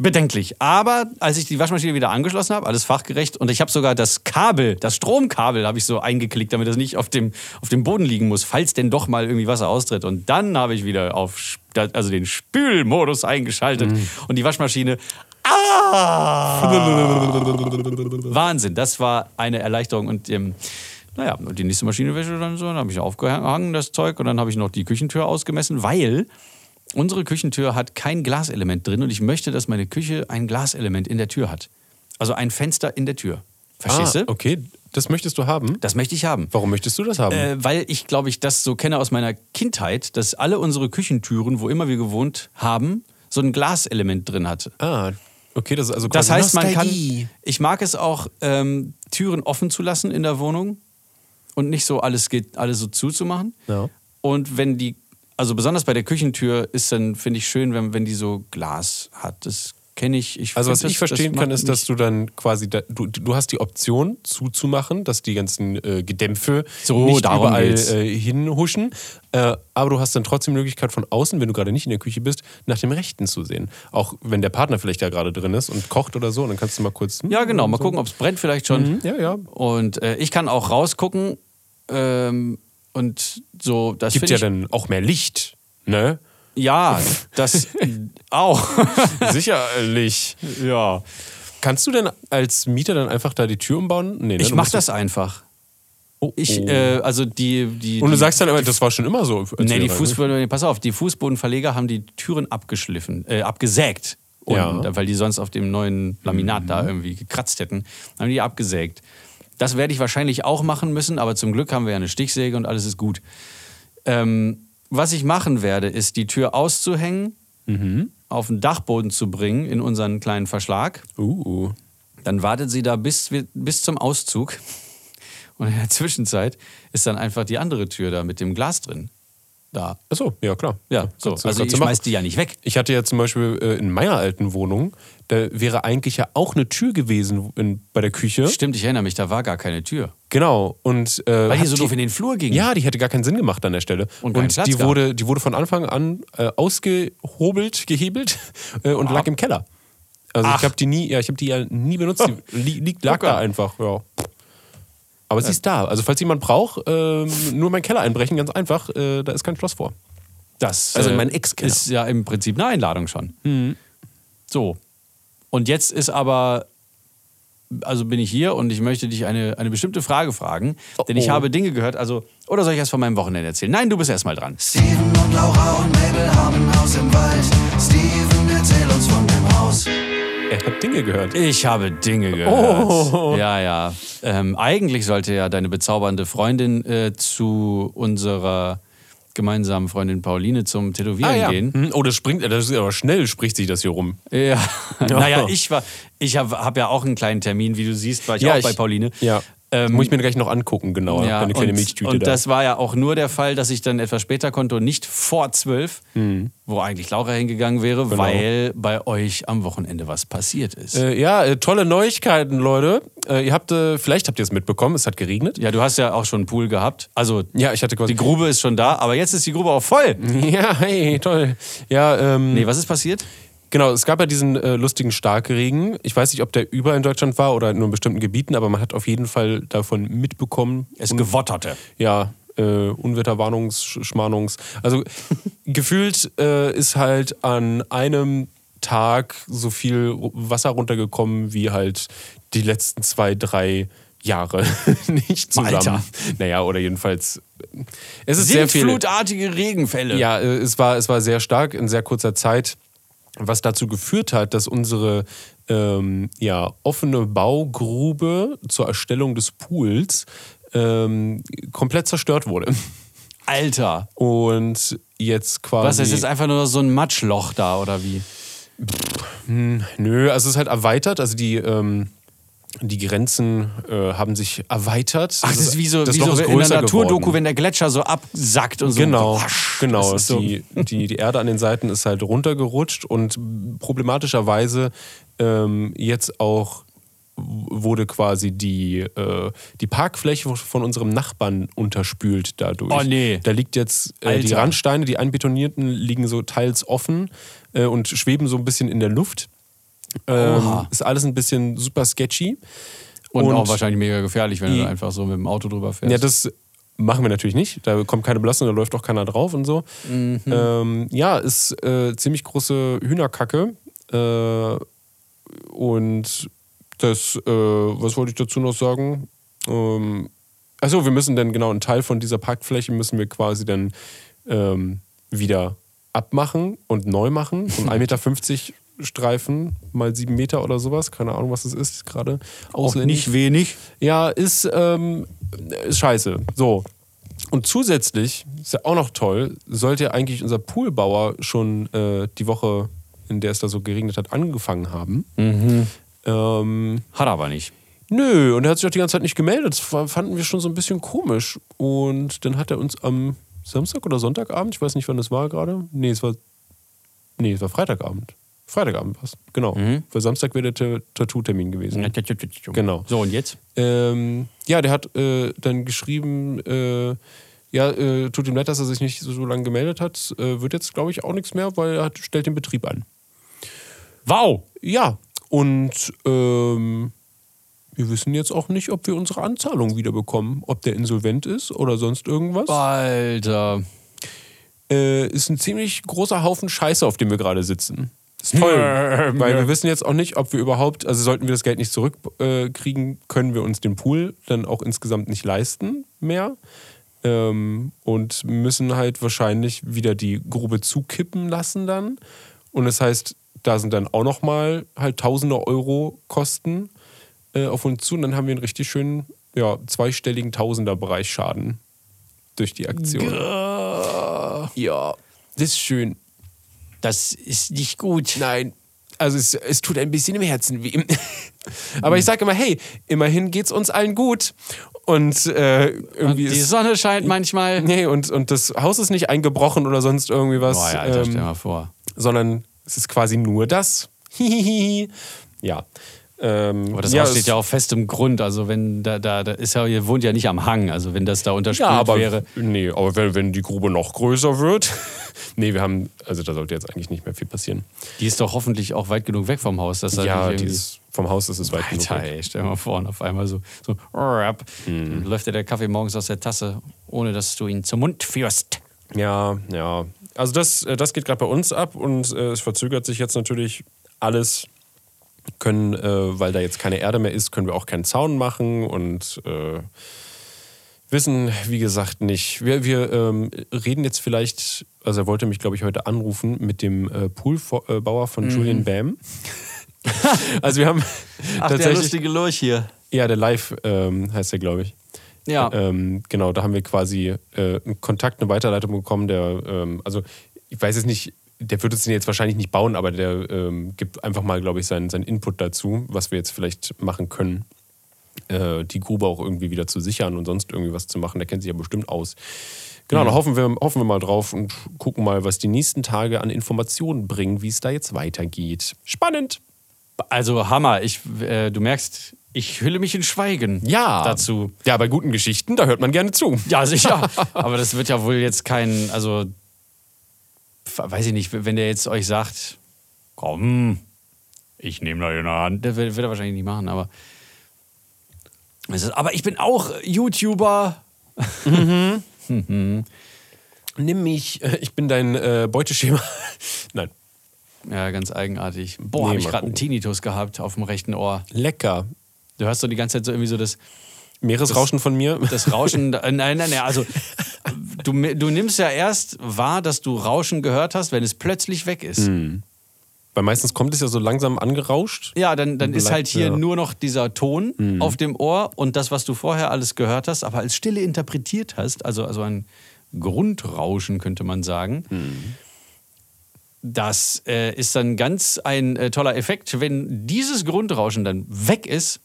bedenklich. Aber als ich die Waschmaschine wieder angeschlossen habe, alles fachgerecht und ich habe sogar das Kabel, das Stromkabel habe ich so eingeklickt, damit das nicht auf dem, auf dem Boden liegen muss, falls denn doch mal irgendwie Wasser austritt. Und dann habe ich wieder auf also den Spülmodus eingeschaltet und die Waschmaschine Ah! Wahnsinn, das war eine Erleichterung. Und ähm, naja, und die nächste Maschinenwäsche dann so, dann habe ich aufgehangen, das Zeug, und dann habe ich noch die Küchentür ausgemessen, weil unsere Küchentür hat kein Glaselement drin und ich möchte, dass meine Küche ein Glaselement in der Tür hat. Also ein Fenster in der Tür. Verstehst ah, du? okay, das möchtest du haben. Das möchte ich haben. Warum möchtest du das haben? Äh, weil ich, glaube ich, das so kenne aus meiner Kindheit, dass alle unsere Küchentüren, wo immer wir gewohnt haben, so ein Glaselement drin hatte. ah, okay, das ist also Das heißt, man kann. Ich mag es auch, ähm, Türen offen zu lassen in der Wohnung und nicht so alles geht, alles so zuzumachen. Ja. Und wenn die, also besonders bei der Küchentür ist dann, finde ich schön, wenn, wenn die so Glas hat. Das kenne ich. ich. Also was find, ich das- verstehen das kann, ist, dass du dann quasi, da, du, du hast die Option zuzumachen, dass die ganzen äh, Gedämpfe So, nicht überall äh, hinhuschen. Äh, aber du hast dann trotzdem die Möglichkeit von außen, wenn du gerade nicht in der Küche bist, nach dem Rechten zu sehen. Auch wenn der Partner vielleicht da gerade drin ist und kocht oder so, dann kannst du mal kurz... hm, Ja, genau. Mal so. gucken, ob es brennt vielleicht schon. Mhm, ja, ja. Und äh, ich kann auch rausgucken ähm, und so. Das Gibt ja ich, dann auch mehr Licht, ne? Ja, [laughs] das auch. [laughs] Sicherlich. ja. Kannst du denn als Mieter dann einfach da die Tür umbauen? Nee, ne? Ich musst- das einfach. Oh, Ich, oh. äh, also die, die, und du die, sagst dann aber, das war schon immer so. Nee, die ne? Fußboden, pass auf, die Fußbodenverleger haben die Türen abgeschliffen, äh, abgesägt. Ja. Unten, Weil die sonst auf dem neuen Laminat da irgendwie gekratzt hätten. Haben die abgesägt. Das werde ich wahrscheinlich auch machen müssen, aber zum Glück haben wir ja eine Stichsäge und alles ist gut. Ähm, was ich machen werde, ist die Tür auszuhängen, auf den Dachboden zu bringen in unseren kleinen Verschlag. Uh. Dann wartet sie da bis, bis zum Auszug. Und in der Zwischenzeit ist dann einfach die andere Tür da mit dem Glas drin. Da. Achso, ja klar. Ja, so. Kannst Also kannst ich schmeiß die ja nicht weg. Ich hatte ja zum Beispiel äh, in meiner alten Wohnung, da wäre eigentlich ja auch eine Tür gewesen in, bei der Küche. Stimmt, ich erinnere mich, da war gar keine Tür. Genau. Und, äh, Weil die so doof in den Flur ging. Ja, die hätte gar keinen Sinn gemacht an der Stelle. Und Platz die, wurde, die wurde von Anfang an äh, ausgehobelt, gehebelt [laughs] äh, und lag im Keller. Also Ach. ich habe die nie, ja, ich habe die ja nie benutzt. Die [laughs] li liegt, lag Guck da einfach, ja. Aber sie ist da. Also falls jemand braucht, ähm, nur in meinen Keller einbrechen, ganz einfach, äh, da ist kein Schloss vor. Das Also in äh, meinen Ex-Keller. ist ja im Prinzip eine Einladung schon. Mhm. So. Und jetzt ist aber, also bin ich hier und ich möchte dich eine, eine bestimmte Frage fragen, Oh, denn ich oh. habe Dinge gehört, also, oder soll ich erst von meinem Wochenende erzählen? Nein, du bist erst mal dran. Steven und Laura und Mabel haben ein Haus im Wald. Steven, erzähl uns von dem Haus. Er hat Dinge gehört. Ich habe Dinge gehört. Oh. Ja, ja. Ähm, eigentlich sollte ja deine bezaubernde Freundin äh, zu unserer gemeinsamen Freundin Pauline zum Tätowieren gehen. Hm, Oh, das springt, das ist aber schnell spricht sich das hier rum. Ja. [laughs] Naja, ich war, ich habe hab ja auch einen kleinen Termin, wie du siehst, war ich auch bei Pauline. Ja. Ähm, Muss ich mir gleich noch angucken, genauer. Ja, Deine kleine und, Milchtüte und da. das war ja auch nur der Fall, dass ich dann etwas später konnte und nicht vor zwölf, wo eigentlich Laura hingegangen wäre, Genau. weil bei euch am Wochenende was passiert ist. Äh, ja, äh, tolle Neuigkeiten, Leute. Äh, ihr habt, äh, vielleicht habt ihr es mitbekommen, es hat geregnet. ja, du hast ja auch schon einen Pool gehabt. Also Ja, ich hatte quasi. die Grube ist schon da, aber jetzt ist die Grube auch voll. [laughs] Ja, hey, toll. Ja, ähm, Nee, was ist passiert? Genau, es gab ja diesen äh, lustigen Starkregen. Ich weiß nicht, ob der überall in Deutschland war oder nur in bestimmten Gebieten, aber man hat auf jeden Fall davon mitbekommen. Es gewotterte. ja, äh, Unwetterwarnungs, Sch- Schmarnungs. Also [laughs] gefühlt äh, ist halt an einem Tag so viel Wasser runtergekommen wie halt die letzten zwei, drei Jahre [laughs] nicht zusammen. Alter. Naja, oder jedenfalls. Es ist sehr viel. Sintflutartige Regenfälle. Ja, äh, es war, es war sehr stark in sehr kurzer Zeit. Was dazu geführt hat, dass unsere ähm, ja, offene Baugrube zur Erstellung des Pools ähm, komplett zerstört wurde. Alter. Und jetzt quasi. Was, ist jetzt einfach nur so ein Matschloch da oder wie? Nö, also es ist halt erweitert, also die, ähm, die Grenzen äh, haben sich erweitert. Ach, das ist wie so, das wie Loch so in der Naturdoku, wenn der Gletscher so absackt und so. Genau, Wasch, genau. Ist so, Die, die, die Erde an den Seiten ist halt runtergerutscht und problematischerweise ähm, jetzt auch wurde quasi die, äh, die Parkfläche von unserem Nachbarn unterspült dadurch. Oh, nee. Da liegt jetzt äh, die. Randsteine, die einbetonierten, liegen so teils offen äh, und schweben so ein bisschen in der Luft. Ähm, ist alles ein bisschen super sketchy. und, und- auch wahrscheinlich mega gefährlich, wenn Die- du einfach so mit dem Auto drüber fährst. Ja, das machen wir natürlich nicht. Da kommt keine Belastung, da läuft auch keiner drauf und so. Ähm, ja, ist äh, ziemlich große Hühnerkacke. Äh, und das, äh, was wollte ich dazu noch sagen? Ähm, achso, wir müssen dann genau einen Teil von dieser Parkfläche müssen wir quasi dann ähm, wieder abmachen und neu machen. [laughs] Ein 1,50 Meter Streifen mal 7 Meter oder sowas. Keine Ahnung, was das ist gerade. auch nicht wenig. Ja, ist, ähm, ist scheiße. So. Und zusätzlich, ist ja auch noch toll, sollte ja eigentlich unser Poolbauer schon äh, die Woche, in der es da so geregnet hat, angefangen haben. Ähm, Hat er aber nicht. nö, und er hat sich auch die ganze Zeit nicht gemeldet. Das fa- fanden wir schon so ein bisschen komisch. Und dann hat er uns am Samstag oder Sonntagabend, ich weiß nicht, wann das war gerade. Nee, es war, nee, es war Freitagabend. Freitagabend war es, genau. Weil Samstag wäre der Ta- Tattoo-Termin gewesen. Genau. So, und jetzt? Ähm, ja, der hat äh, dann geschrieben, äh, ja, äh, tut ihm leid, dass er sich nicht so, so lange gemeldet hat. Äh, wird jetzt, glaube ich, auch nichts mehr, weil er hat, stellt den Betrieb an. Wow! Ja, und ähm, wir wissen jetzt auch nicht, ob wir unsere Anzahlung wiederbekommen. Ob der insolvent ist oder sonst irgendwas. Alter. Äh, ist ein ziemlich großer Haufen Scheiße, auf dem wir gerade sitzen. Ist toll. weil wir wissen jetzt auch nicht, ob wir überhaupt, also sollten wir das Geld nicht zurückkriegen, äh, können wir uns den Pool dann auch insgesamt nicht leisten mehr. Ähm, und müssen halt wahrscheinlich wieder die Grube zukippen lassen dann. Und das heißt, da sind dann auch nochmal halt tausende Euro Kosten äh, auf uns zu. Und dann haben wir einen richtig schönen, ja, zweistelligen Tausenderbereich Schaden durch die Aktion. Ja, das ist schön. Das ist nicht gut. Nein. Also es, es tut ein bisschen im Herzen weh. [laughs] Aber ich sage immer, hey, immerhin geht's uns allen gut. Und äh, irgendwie Die ist. Sonne scheint manchmal. Nee, und, und das Haus ist nicht eingebrochen oder sonst irgendwie was. Boah, ja, Alter, stell ähm, mal vor. sondern es ist quasi nur das. [laughs] Ja. Ähm, Aber das ja, Haus steht ja auf festem Grund. Also wenn da, da, da ist ja, ihr wohnt ja nicht am Hang. Also wenn das da unterspült Ja, aber, wäre. nee, aber wenn, wenn die Grube noch größer wird. [laughs] nee, wir haben, also da sollte jetzt eigentlich nicht mehr viel passieren. Die ist doch hoffentlich auch weit genug weg vom Haus. Dass da ja, die irgendwie- ist, vom Haus ist es weit genug Alter, weg. ey, stell dir mal vor, und auf einmal so, so rap, Mhm. läuft dir der Kaffee morgens aus der Tasse, ohne dass du ihn zum Mund führst. Ja, ja. Also das, äh, das geht gerade bei uns ab und äh, es verzögert sich jetzt natürlich alles. Können, äh, weil da jetzt keine Erde mehr ist, können wir auch keinen Zaun machen und äh, wissen, wie gesagt, nicht. Wir, wir ähm, reden jetzt vielleicht, also er wollte mich, glaube ich, heute anrufen mit dem äh, Poolbauer von Julian Bam. [laughs] also wir haben tatsächlich, Lurch hier. ja, der Live ähm, heißt er, glaube ich. Ja. Ähm, genau, da haben wir quasi äh, einen Kontakt, eine Weiterleitung bekommen, der, ähm, also ich weiß jetzt nicht, der wird es den jetzt wahrscheinlich nicht bauen, aber der ähm, gibt einfach mal, glaube ich, seinen, seinen Input dazu, was wir jetzt vielleicht machen können, äh, die Grube auch irgendwie wieder zu sichern und sonst irgendwie was zu machen. Der kennt sich ja bestimmt aus. Genau, da hoffen wir, hoffen wir mal drauf und gucken mal, was die nächsten Tage an Informationen bringen, wie es da jetzt weitergeht. Spannend! Also Hammer, ich, äh, du merkst, ich hülle mich in Schweigen Ja. dazu. Ja, bei guten Geschichten, da hört man gerne zu. Ja, sicher. [laughs] Aber das wird ja wohl jetzt kein, also weiß ich nicht, wenn der jetzt euch sagt, komm, ich nehme da in der Hand, der wird, wird er wahrscheinlich nicht machen, aber ist, aber ich bin auch YouTuber. [laughs] Nimm mich, äh, ich bin dein äh, Beuteschema. [laughs] Nein. Ja, ganz eigenartig. Boah, Nee, habe ich gerade einen. Tinnitus gehabt auf dem rechten Ohr. Lecker. Du hörst so die ganze Zeit so irgendwie so das, Meeresrauschen von mir. das Rauschen. äh, nein, nein, nein. Also [laughs] du, du nimmst ja erst wahr, dass du Rauschen gehört hast, wenn es plötzlich weg ist. Weil meistens kommt es ja so langsam angerauscht. Ja, dann, dann ist halt hier ja. nur noch dieser Ton auf dem Ohr und das, was du vorher alles gehört hast, aber als Stille interpretiert hast, also, also ein Grundrauschen könnte man sagen. Das äh, ist dann ganz ein äh, toller Effekt, wenn dieses Grundrauschen dann weg ist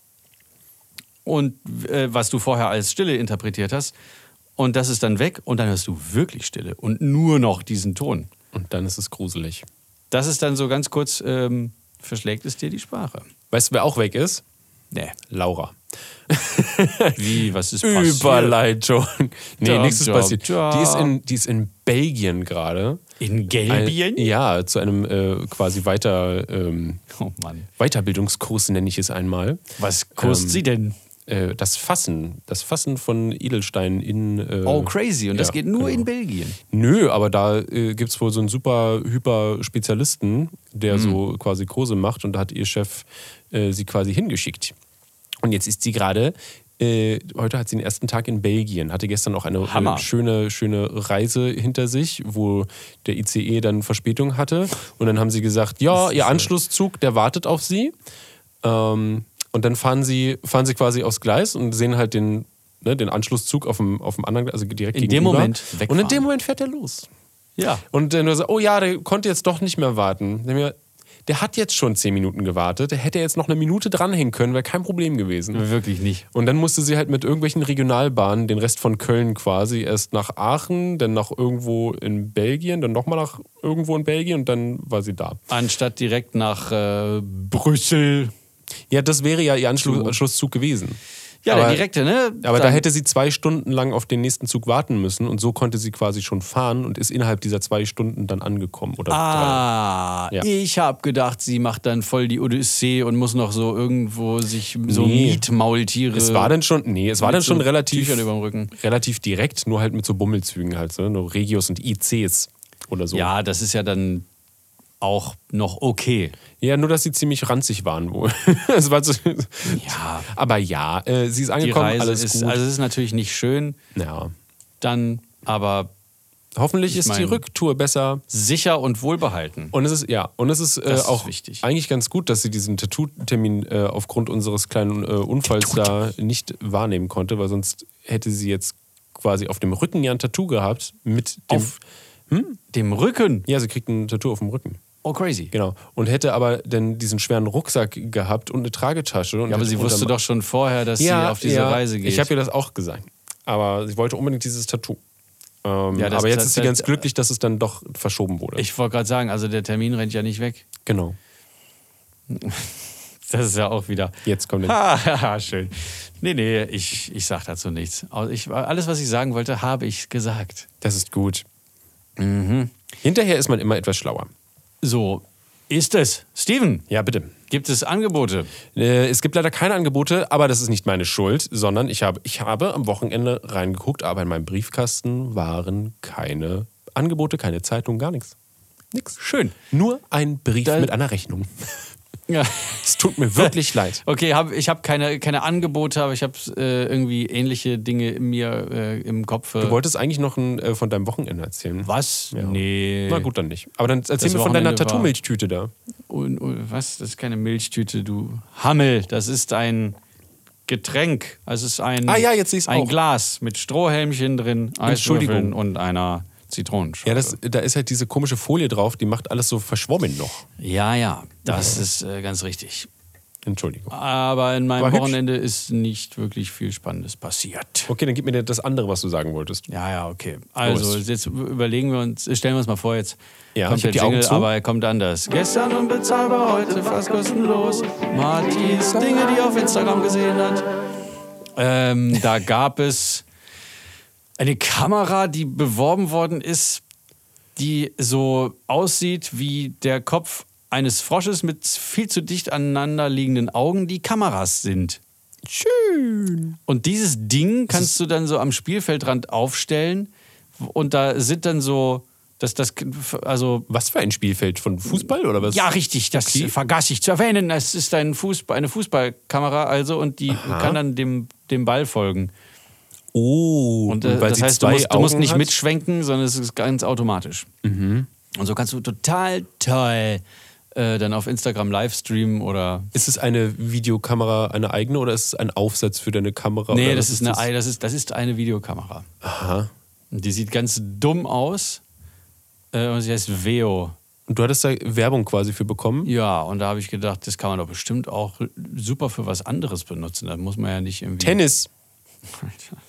und äh, was du vorher als Stille interpretiert hast und das ist dann weg und dann hörst du wirklich Stille und nur noch diesen Ton. Und dann ist es gruselig. Das ist dann so ganz kurz, ähm, verschlägt es dir die Sprache. Weißt du, wer auch weg ist? Nee. Laura. [laughs] Wie, was ist passiert? Überleitung. Nee, Da, nichts ist da, passiert. da. Die ist in, die ist in Belgien gerade. In Ein- Gelbien? Ja, zu einem äh, quasi weiter, ähm, Oh. Weiterbildungskurs nenne ich es einmal. Was kostet Ähm, sie denn? Äh, das Fassen, das Fassen von Edelsteinen in. Äh, Oh, crazy. Und das ja, geht nur genau. in Belgien. Nö, aber da äh, gibt es wohl so einen super hyper Spezialisten, Mhm. der so quasi Kurse macht und da hat ihr Chef äh, sie quasi hingeschickt. Und jetzt ist sie gerade, äh, heute hat sie den ersten Tag in Belgien, hatte gestern auch eine Hammer. äh, schöne, schöne Reise hinter sich, wo der ICE dann Verspätung hatte. Und dann haben sie gesagt, ja, ihr Anschlusszug, der wartet auf sie. Ähm, und dann fahren sie, fahren sie quasi aufs Gleis und sehen halt den, ne, den Anschlusszug auf dem, auf dem anderen, also direkt In dem gegenüber. Moment Und in dem Moment fährt er los. Ja. Und dann nur so, oh ja, der konnte jetzt doch nicht mehr warten. Der, mir, der hat jetzt schon zehn Minuten gewartet. Der hätte jetzt noch eine Minute dranhängen können, wäre kein Problem gewesen. Wirklich nicht. Und dann musste sie halt mit irgendwelchen Regionalbahnen den Rest von Köln quasi erst nach Aachen, dann nach irgendwo in Belgien, dann nochmal nach irgendwo in Belgien und dann war sie da. Anstatt direkt nach äh, Brüssel. Ja, das wäre ja ihr Anschluss, Anschlusszug gewesen. Ja, aber, der direkte, ne? Aber da Dann- hätte sie zwei Stunden lang auf den nächsten Zug warten müssen und so konnte sie quasi schon fahren und ist innerhalb dieser zwei Stunden dann angekommen. Oder. Ah, Ja. ich habe gedacht, sie macht dann voll die Odyssee und muss noch so irgendwo sich so Nee. Mietmaultiere. Es war dann schon, nee, es war dann schon so relativ, relativ direkt, nur halt mit so Bummelzügen halt, so, nur Regios und ICs oder so. Ja, das ist ja dann auch noch okay. Ja, nur dass sie ziemlich ranzig waren wohl. [laughs] es war so, Ja. Aber ja, äh, sie ist Die angekommen, Reise alles ist, gut. also es ist natürlich nicht schön, ja. dann aber Hoffentlich Ich ist die Rücktour besser. sicher und wohlbehalten. Und es ist, ja, und es ist, äh, ist auch wichtig. eigentlich ganz gut, dass sie diesen Tattoo-Termin äh, aufgrund unseres kleinen äh, Unfalls da nicht wahrnehmen konnte, weil sonst hätte sie jetzt quasi auf dem Rücken ja ein Tattoo gehabt mit dem. Auf dem Rücken. ja, sie kriegt ein Tattoo auf dem Rücken. Oh, crazy. Genau. Und hätte aber dann diesen schweren Rucksack gehabt und eine Tragetasche. Und Ja, aber sie wusste doch schon vorher, dass sie auf diese ja, Reise geht. Ich habe ihr das auch gesagt. Aber sie wollte unbedingt dieses Tattoo. Ähm, Ja, das- aber jetzt das- ist sie das- ganz glücklich, dass es dann doch verschoben wurde. ich wollte gerade sagen, also der Termin rennt ja nicht weg. genau. [laughs] Das ist ja auch wieder. Jetzt kommt der. [laughs] Ah, schön. Nee, nee, ich, ich sag dazu nichts. Ich, alles, was ich sagen wollte, habe ich gesagt. Das ist gut. Mhm. Hinterher ist man immer etwas schlauer. So ist es. Steven, Ja, bitte. gibt es Angebote? Äh, es gibt leider keine Angebote, aber das ist nicht meine Schuld, sondern ich habe, ich habe am Wochenende reingeguckt, aber in meinem Briefkasten waren keine Angebote, keine Zeitung, gar nichts. Nix. Schön. Nur ein Brief Da- mit einer Rechnung. [laughs] Ja. Es tut mir wirklich [laughs] leid. Okay, hab, ich habe keine, keine Angebote, aber ich habe äh, irgendwie ähnliche Dinge in mir äh, im Kopf. Du wolltest eigentlich noch ein, äh, von deinem Wochenende erzählen. was? Ja. Nee. Na gut, dann nicht. Aber dann erzähl Das mir von deiner Wochenende Tattoo-Milchtüte da. Und, und, was? Das ist keine Milchtüte, du Hammel. Das ist ein Getränk. Also es ist ein, Ah ja, jetzt ein auch. Glas mit Strohhelmchen drin, Entschuldigung. Eiswürfeln und einer Zitronenschale. Ja, das, da ist halt diese komische Folie drauf, die macht alles so verschwommen noch. ja, ja, das ist äh, ganz richtig. Entschuldigung. Aber in meinem War hübsch. Wochenende ist nicht wirklich viel Spannendes passiert. Okay, dann gib mir das andere, was du sagen wolltest. Ja, ja, okay. Also, Los. jetzt überlegen wir uns, stellen wir uns mal vor, jetzt Ja, kommt der Jingle, zu. aber er kommt anders. Gestern unbezahlbar, heute fast kostenlos. Martins Dinge, die er auf Instagram gesehen hat. Ähm, da gab es eine Kamera, die beworben worden ist, die so aussieht wie der Kopf eines Frosches mit viel zu dicht aneinander liegenden Augen, die Kameras sind. Schön. Und dieses Ding kannst du dann so am Spielfeldrand aufstellen und da sind dann so, dass das, also Was für ein Spielfeld? Von Fußball oder was? ja, richtig, das Okay. vergaß ich zu erwähnen. Es ist ein Fußball, eine Fußballkamera also und die kann dann dem, dem Ball folgen. Oh, Und, äh, das sie heißt, du zwei musst, du musst Augen nicht hat? mitschwenken, sondern es ist ganz automatisch. Und so kannst du total toll äh, dann auf Instagram Livestreamen oder. Ist es eine Videokamera, eine eigene oder ist es ein Aufsatz für deine Kamera? Nee, oder das ist, eine, Ei- das, ist, das ist eine Videokamera. Aha. Die sieht ganz dumm aus. Äh, und sie heißt Veo. Und du hattest da Werbung quasi für bekommen? Ja, und da habe ich gedacht, das kann man doch bestimmt auch super für was anderes benutzen. Da muss man ja nicht irgendwie. Tennis.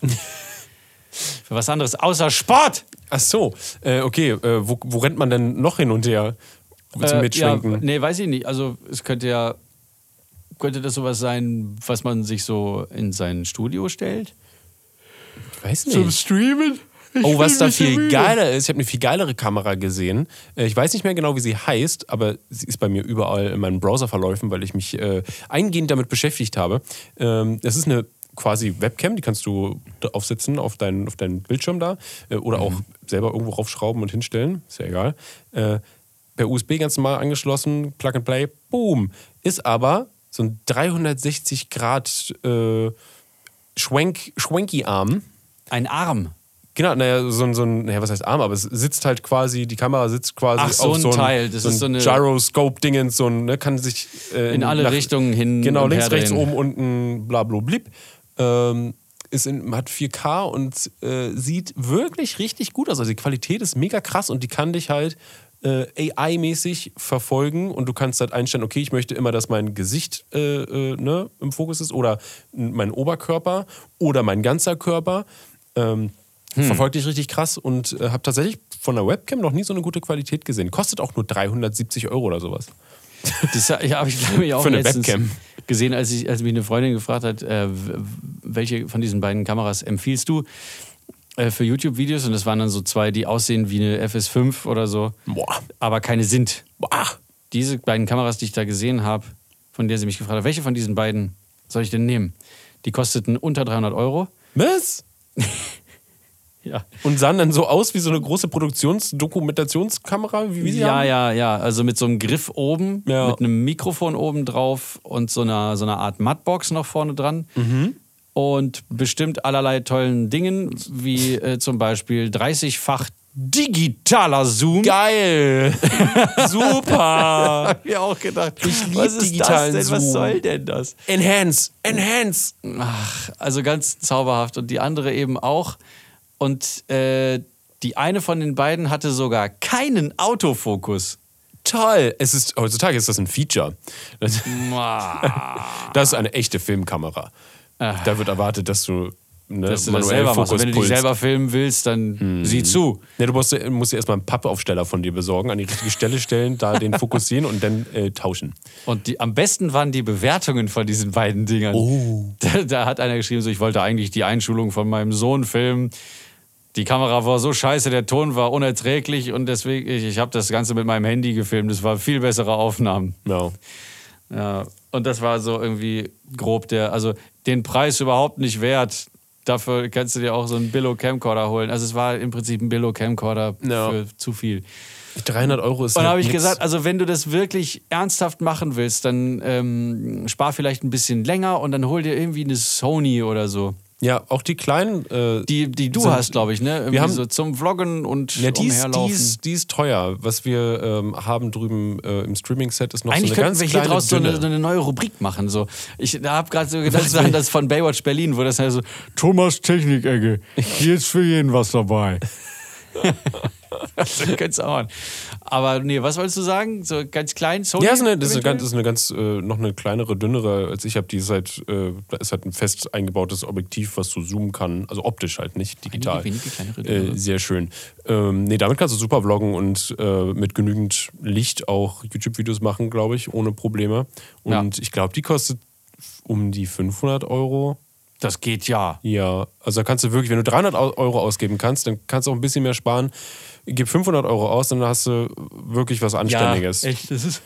[laughs] Für was anderes außer Sport! Ach so, äh, okay. Äh, wo, wo rennt man denn noch hin und her zum Äh, Mitschwenken? Ja, nee, weiß ich nicht. Also es könnte ja, könnte das sowas sein, was man sich so in sein Studio stellt? Ich weiß nicht. Streamen? Oh, was da viel geiler ist, ich habe eine viel geilere Kamera gesehen. Äh, Ich weiß nicht mehr genau, wie sie heißt, aber sie ist bei mir überall in meinen Browserverläufen, weil ich mich äh, eingehend damit beschäftigt habe. Ähm, das ist eine quasi Webcam, die kannst du aufsetzen auf deinen, auf deinen Bildschirm da äh, oder auch selber irgendwo raufschrauben und hinstellen, ist ja egal. Äh, per USB ganz normal angeschlossen, Plug and Play, boom. Ist aber so ein 360 Grad äh, Schwenk, Schwenky-Arm. Ein Arm. Genau, naja, so ein, so ein, naja, was heißt Arm, aber es sitzt halt quasi, die Kamera sitzt quasi Ach, so auf ein so ein Teil, das so ein ist so eine- Gyroscope-Dingens, so ein, ne, kann sich äh, In alle nach- Richtungen hin Genau, links, rechts, oben, unten, bla, bla, blib. Ähm, ist in, hat 4K und äh, sieht wirklich richtig gut aus. Also die Qualität ist mega krass und die kann dich halt äh, AI-mäßig verfolgen und du kannst halt einstellen, okay, ich möchte immer, dass mein Gesicht äh, äh, ne, im Fokus ist oder mein Oberkörper oder mein ganzer Körper. Ähm, Verfolgt dich richtig krass und äh, habe tatsächlich von der Webcam noch nie so eine gute Qualität gesehen. Kostet auch nur 370 Euro oder sowas. Das ja, habe ich glaube ich auch Für eine letztens Webcam. Gesehen, als, ich, als mich eine Freundin gefragt hat, äh, welche von diesen beiden Kameras empfiehlst du äh, für YouTube-Videos? Und das waren dann so zwei, die aussehen wie eine FS5 oder so, Boah. aber keine sind. Boah. Diese beiden Kameras, die ich da gesehen habe, von der sie mich gefragt hat, welche von diesen beiden soll ich denn nehmen? Die kosteten unter 300 Euro. Was? [laughs] [laughs] Ja. Und sahen dann so aus wie so eine große Produktionsdokumentationskamera, wie, wie sie ja, haben? ja, ja. Also mit so einem Griff oben, Ja. mit einem Mikrofon oben drauf und so einer, so einer Art Mattbox noch vorne dran. Mhm. Und bestimmt allerlei tollen Dingen, wie äh, zum Beispiel 30-fach digitaler Zoom. Geil! [laughs] Super! Hab ich auch gedacht. Ich lieb was ist digitalen das denn? Was Zoom. soll denn das? Enhance! Enhance! Ach, also ganz zauberhaft. Und die andere eben auch. Und äh, die eine von den beiden hatte sogar keinen Autofokus. Toll! Es ist, heutzutage ist das ein Feature. Das, das ist eine echte Filmkamera. Da wird erwartet, dass du, ne. Dass du das selber machst. Und wenn du dich selber filmen willst, dann sieh zu. Ne, du musst, musst dir erstmal einen Pappaufsteller von dir besorgen, an die richtige Stelle stellen, da den [laughs] fokussieren und dann äh, tauschen. Und die, am besten waren die Bewertungen von diesen beiden Dingern. Oh. [laughs] Da, da hat einer geschrieben, so, ich wollte eigentlich die Einschulung von meinem Sohn filmen. Die Kamera war so scheiße, der Ton war unerträglich und deswegen, ich, ich habe das Ganze mit meinem Handy gefilmt. Das war viel bessere Aufnahmen. Ja. Ja, und das war so irgendwie grob der, also den Preis überhaupt nicht wert. Dafür kannst du dir auch so einen Billo Camcorder holen. Also es war im Prinzip ein Billo Camcorder Ja. für zu viel. 300 Euro ist Und halt habe ich nix. gesagt, also wenn du das wirklich ernsthaft machen willst, dann ähm, spar vielleicht ein bisschen länger und dann hol dir irgendwie eine Sony oder so. Ja, auch die kleinen. Äh, Die, die du sind- hast, glaube ich, ne? Irgendwie haben- so zum Vloggen und ja, die umherlaufen. ist, die ist teuer. Was wir ähm, haben drüben äh, im Streaming-Set ist noch Eigentlich so eine ganz wir hier draus so eine, so eine neue Rubrik machen. So. Ich habe gerade so gedacht, an das von Baywatch Berlin, wo das halt so Thomas Technik-Ecke. [laughs] Hier ist für jeden was dabei. [laughs] [laughs] das könnt's auch machen. Aber nee, was wolltest du sagen? So ganz klein? Sony ja, ist eine, das ist eine ganz, ist eine ganz äh, noch eine kleinere, dünnere als ich habe. Die ist halt, äh, da ist halt ein fest eingebautes Objektiv, was so zoomen kann. Also optisch halt, nicht digital. Einige wenige kleinere, dünnere. äh, sehr schön. Ähm, nee, damit kannst du super vloggen und äh, mit genügend Licht auch YouTube-Videos machen, glaube ich, ohne Probleme. Und ich glaube, die kostet um die 500 Euro. Das geht ja. Ja, also da kannst du wirklich, wenn du 300 Au- Euro ausgeben kannst, dann kannst du auch ein bisschen mehr sparen. Gib 500 Euro aus, dann hast du wirklich was Anständiges. Ja, echt, das ist.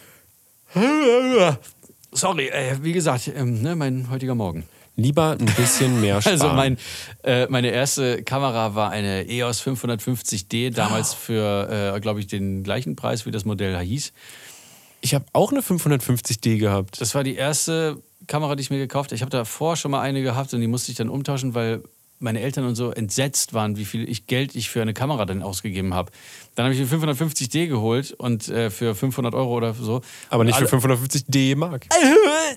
Sorry, äh, wie gesagt, ähm, ne, mein heutiger Morgen. Lieber ein bisschen mehr [laughs] sparen. Also mein, äh, meine erste Kamera war eine EOS 550D, damals für, äh, glaube ich, den gleichen Preis, wie das Modell hieß. ich habe auch eine 550D gehabt. Das war die erste Kamera, die ich mir gekauft habe. Ich habe davor schon mal eine gehabt und die musste ich dann umtauschen, weil meine Eltern und so entsetzt waren, wie viel ich Geld ich für eine Kamera dann ausgegeben habe. Dann habe ich mir 550D geholt und äh, für 500 Euro oder so. Aber nicht Alle- für 550 D-Mark.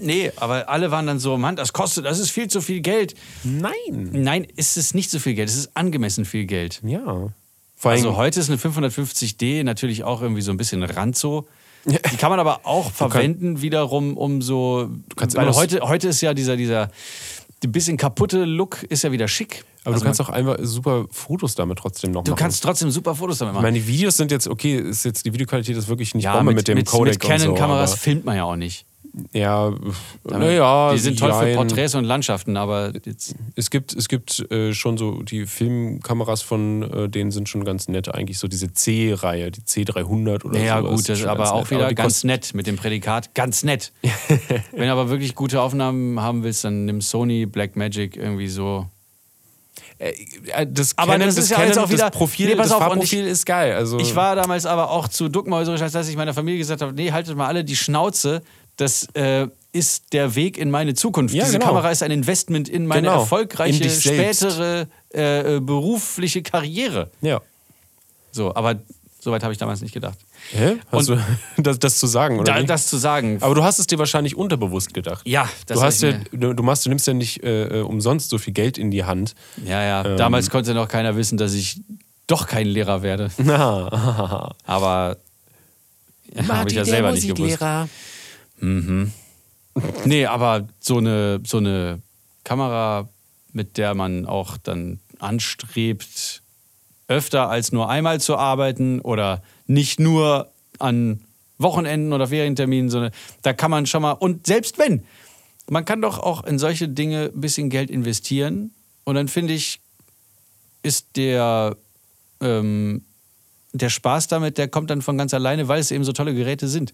Nee, aber alle waren dann so, Mann, das kostet, das ist viel zu viel Geld. Nein. Nein, ist es nicht so viel Geld, es ist angemessen viel Geld. Ja. Vor Also heute ist eine 550D natürlich auch irgendwie so ein bisschen ranzo. Die kann man aber auch verwenden wiederum, um so. kannst weil heute, heute ist ja dieser, dieser ein bisschen kaputte Look ist ja wieder schick. aber Also du kannst auch einfach super Fotos damit trotzdem noch du machen. kannst trotzdem super Fotos damit ich machen. meine, die Videos sind jetzt, okay, ist jetzt, die Videoqualität ist wirklich nicht ja, Bombe mit, mit, dem mit, Codec mit Canon-Kameras und so, filmt man ja auch nicht. Aber, Ja, naja. die sind toll für. Porträts und Landschaften, aber jetzt, Es gibt, es gibt äh, schon so, die Filmkameras von äh, denen sind schon ganz nett. Eigentlich so diese C-Reihe, die C300 oder ja sowas. gut, das ist aber auch nett. wieder die ganz nett mit dem Prädikat, ganz nett. [laughs] Wenn du aber wirklich gute Aufnahmen haben willst, dann nimm Sony Blackmagic irgendwie so. Äh, das Aber Canon, das ist ja Canon, jetzt auch wieder- das Profil, Nee, pass das auf, Farbprofil ist geil. Also, Ich war damals aber auch zu duckmäuserisch, als dass ich meiner Familie gesagt habe, nee, haltet mal alle die Schnauze, das äh, ist der Weg in meine Zukunft. Ja, Diese genau. Kamera ist ein Investment in meine Genau. erfolgreiche In spätere äh, äh, berufliche Karriere. ja. So, aber soweit habe ich damals nicht gedacht. Hä? Hast Und- du [laughs] das, das zu sagen, oder? Da, das zu sagen. aber du hast es dir wahrscheinlich unterbewusst gedacht. ja, das du, hast ja, du, machst, du nimmst ja nicht äh, äh, umsonst so viel Geld in die Hand. ja, ja. Ähm. Damals konnte noch keiner wissen, dass ich doch kein Lehrer werde. Na, [laughs] Aber ja, habe ich ja selber nicht gewusst. Nee, aber so eine, so eine Kamera, mit der man auch dann anstrebt, öfter als nur einmal zu arbeiten oder nicht nur an Wochenenden oder Ferienterminen, sondern da kann man schon mal, und selbst wenn, man kann doch auch in solche Dinge ein bisschen Geld investieren und dann finde ich, ist der, ähm, der Spaß damit, der kommt dann von ganz alleine, weil es eben so tolle Geräte sind,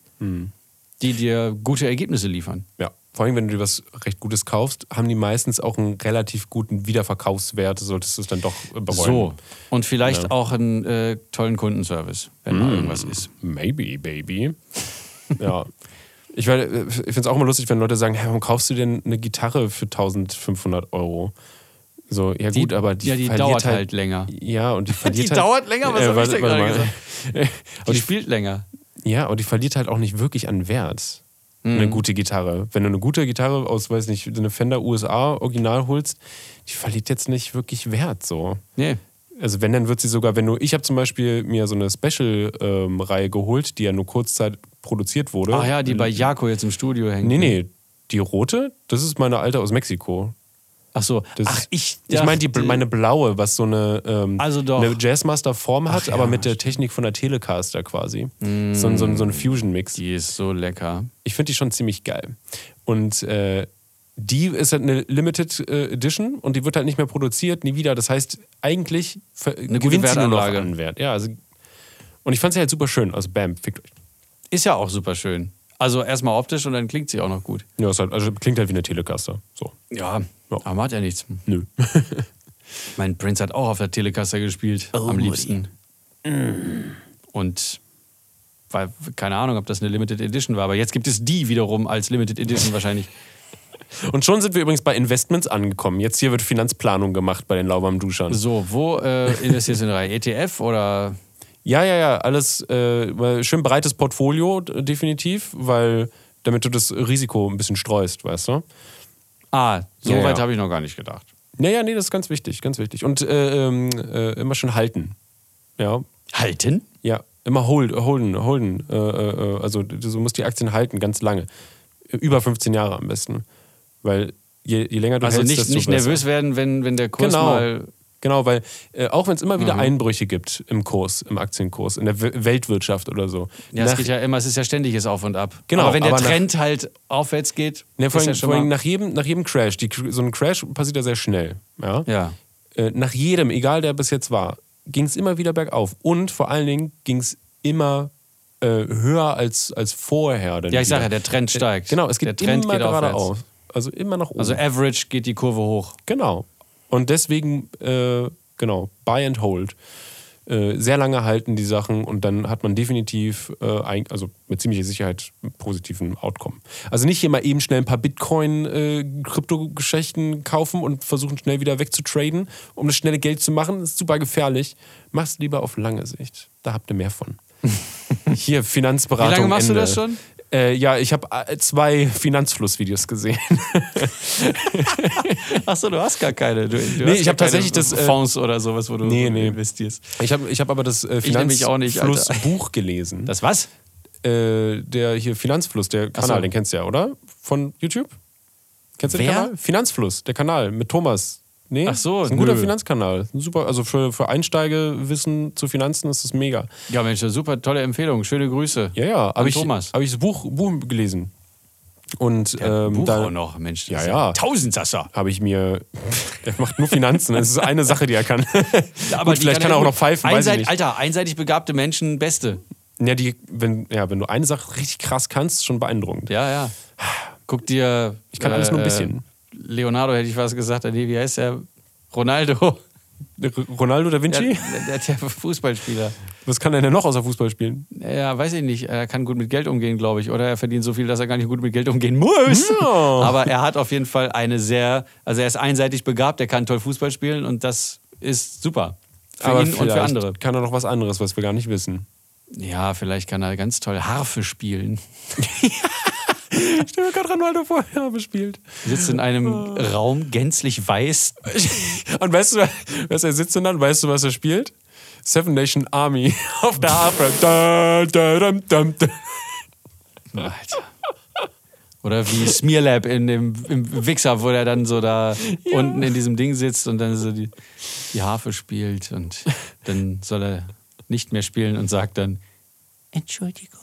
die dir gute Ergebnisse liefern. Ja, vor allem, wenn du dir was recht Gutes kaufst, haben die meistens auch einen relativ guten Wiederverkaufswert, solltest du es dann doch äh, bereuen. So. Und vielleicht Ja. auch einen äh, tollen Kundenservice, wenn mal irgendwas ist. Maybe, baby. ja. Ich, äh, ich finde es auch immer lustig, wenn Leute sagen, hey, warum kaufst du denn eine Gitarre für 1500 Euro? So, ja Die- gut, aber die ja, die dauert halt länger. Ja, und die [laughs] verliert Die halt... dauert länger? Was Äh, hab ich denn gerade. [laughs] Die Aber die, spielt länger. Ja, aber die verliert halt auch nicht wirklich an Wert. Eine Mhm. gute Gitarre. Wenn du eine gute Gitarre aus, weiß nicht, eine Fender USA Original holst, die verliert jetzt nicht wirklich Wert so. Nee. Also wenn, dann wird sie sogar, wenn du, ich habe zum Beispiel mir so eine Special-Reihe geholt, die ja nur kurzzeit produziert wurde. Ach ja, die bei Jako jetzt im Studio hängt. Nee, nee, die rote, das ist meine alte aus Mexiko. Ach so. Das Ach, ich Ich meine die meine blaue, was so eine, ähm, Also doch. eine Jazzmaster-Form hat, Ach aber ja, mit der Technik von der Telecaster quasi. So, ein- so, ein- so ein Fusion-Mix. Die ist so lecker. Ich finde die schon ziemlich geil. Und äh, die ist halt eine Limited äh, Edition und die wird halt nicht mehr produziert, nie wieder. Das heißt, eigentlich gute gewinnt sie nur noch an Wert. Ja, also, und ich fand sie halt super schön. Also, bam, fickt euch. Ist ja auch super schön. Also erstmal optisch und dann klingt sie auch noch gut. Ja, ist halt, also klingt halt wie eine Telecaster. So. Ja, Ja. aber macht ja nichts. Nö. [laughs] Mein Prince hat auch auf der Telecaster gespielt, Oh, am liebsten. Und weil, keine Ahnung, ob das eine Limited Edition war, aber jetzt gibt es die wiederum als Limited Edition wahrscheinlich. [laughs] Und schon sind wir übrigens bei Investments angekommen. Jetzt hier wird Finanzplanung gemacht bei den lauwarmen Duschern. So, wo äh, investierst du in Reihe? [laughs] ETF oder? Ja, ja, ja, alles äh, schön breites Portfolio, definitiv, weil damit du das Risiko ein bisschen streust, weißt du? Ah, so Ja, weit ja. habe ich noch gar nicht gedacht. Naja, nee, das ist ganz wichtig, ganz wichtig. Und äh, ähm, äh, immer schön halten. Ja, Halten? ja, immer hold, holden, holden. Äh, äh, also du musst die Aktien halten, ganz lange. Über 15 Jahre am besten. Weil je, je länger du Also hältst, nicht, desto nicht besser. nervös werden, wenn, wenn der Kurs Genau. mal. Genau, weil äh, auch wenn es immer Mhm. wieder Einbrüche gibt im Kurs, im Aktienkurs, in der W- Weltwirtschaft oder so. Ja, es nach- geht ja immer, es ist ja ständiges Auf und Ab. Genau, aber wenn der aber nach- Trend halt aufwärts geht, Ne, vor allem, ja vor allem nach, jedem, nach jedem Crash, die, so ein Crash passiert ja sehr schnell. Ja? Ja. Äh, nach jedem, egal der bis jetzt war, ging es immer wieder bergauf. Und vor allen Dingen ging es immer äh, höher als, als vorher. Ja, ich sage ja, der Trend steigt. Genau, es der geht Trend immer geht geradeaus. aufwärts. Also immer nach oben. Also average geht die Kurve hoch. genau. Und deswegen, äh, genau, buy and hold. äh, sehr lange halten die Sachen und dann hat man definitiv, äh, ein, also mit ziemlicher Sicherheit, einen positiven Outcome. Also nicht hier mal eben schnell ein paar Bitcoin-Kryptogeschichten kaufen und versuchen schnell wieder wegzutraden, um das schnelle Geld zu machen. Das ist super gefährlich. Mach's lieber auf lange Sicht. Da habt ihr mehr von. [laughs] Hier, Finanzberatung. Wie lange machst Ende. du das schon? Äh, ja, ich habe äh, zwei Finanzflussvideos gesehen. [laughs] Achso, du hast gar keine. Du, du Nee, ich gar hab tatsächlich das, äh, Fonds oder sowas, wo du Nee, nee. investierst. Ich habe ich hab aber das äh. Finanzflussbuch gelesen. Das was? äh, der hier Finanzfluss, der Kanal, so. den kennst du ja, oder? Von YouTube? Kennst du den Wer? Kanal? Finanzfluss, der Kanal mit Thomas. Nee? Ach so, ist ein guter nö. Finanzkanal. Super, also für, für Einsteigewissen zu Finanzen ist das mega. Ja, Mensch, super tolle Empfehlung. Schöne Grüße. Ja, ja, habe ich, Thomas. hab ich das Buch, Buch gelesen. Und ähm, Buch da auch noch, Mensch. das Ja, ja. Tausendsasser. habe ich mir. [laughs] Der macht nur Finanzen. Das ist eine Sache, die er kann. Aber [laughs] Gut, vielleicht kann er auch noch pfeifen, weiß ich einseitig, nicht. Alter, einseitig begabte Menschen, beste. Ja, die, wenn, ja, wenn du eine Sache richtig krass kannst, ist schon beeindruckend. Ja, ja. Guck dir. Ich kann alles nur ein bisschen. Leonardo hätte ich was gesagt. Nee, wie heißt der? Ronaldo. Ronaldo da Der, Vinci? der, der Fußballspieler. Was kann er denn noch außer Fußball spielen? Ja, weiß ich nicht. Er kann gut mit Geld umgehen, glaube ich. Oder er verdient so viel, dass er gar nicht gut mit Geld umgehen muss. Ja. Aber er hat auf jeden Fall eine sehr, also er ist einseitig begabt, er kann toll Fußball spielen und das ist super. Für Aber ihn und für andere. Kann er noch was anderes, was wir gar nicht wissen? Ja, vielleicht kann er ganz toll Harfe spielen. [laughs] [laughs] Stell mir gerade Ronaldo vor, ja, bespielt. Sitzt in einem Oh. Raum gänzlich weiß. [laughs] Und weißt du, was er sitzt denn dann? Weißt du, was er spielt? Seven Nation Army [laughs] auf der Harfe. Da, da, dam, dam, da. Alter. Oder wie Smearlab in dem im Wichser, wo der dann so da unten in diesem Ding sitzt und dann so die, die Harfe spielt und dann soll er nicht mehr spielen und sagt dann Entschuldigung.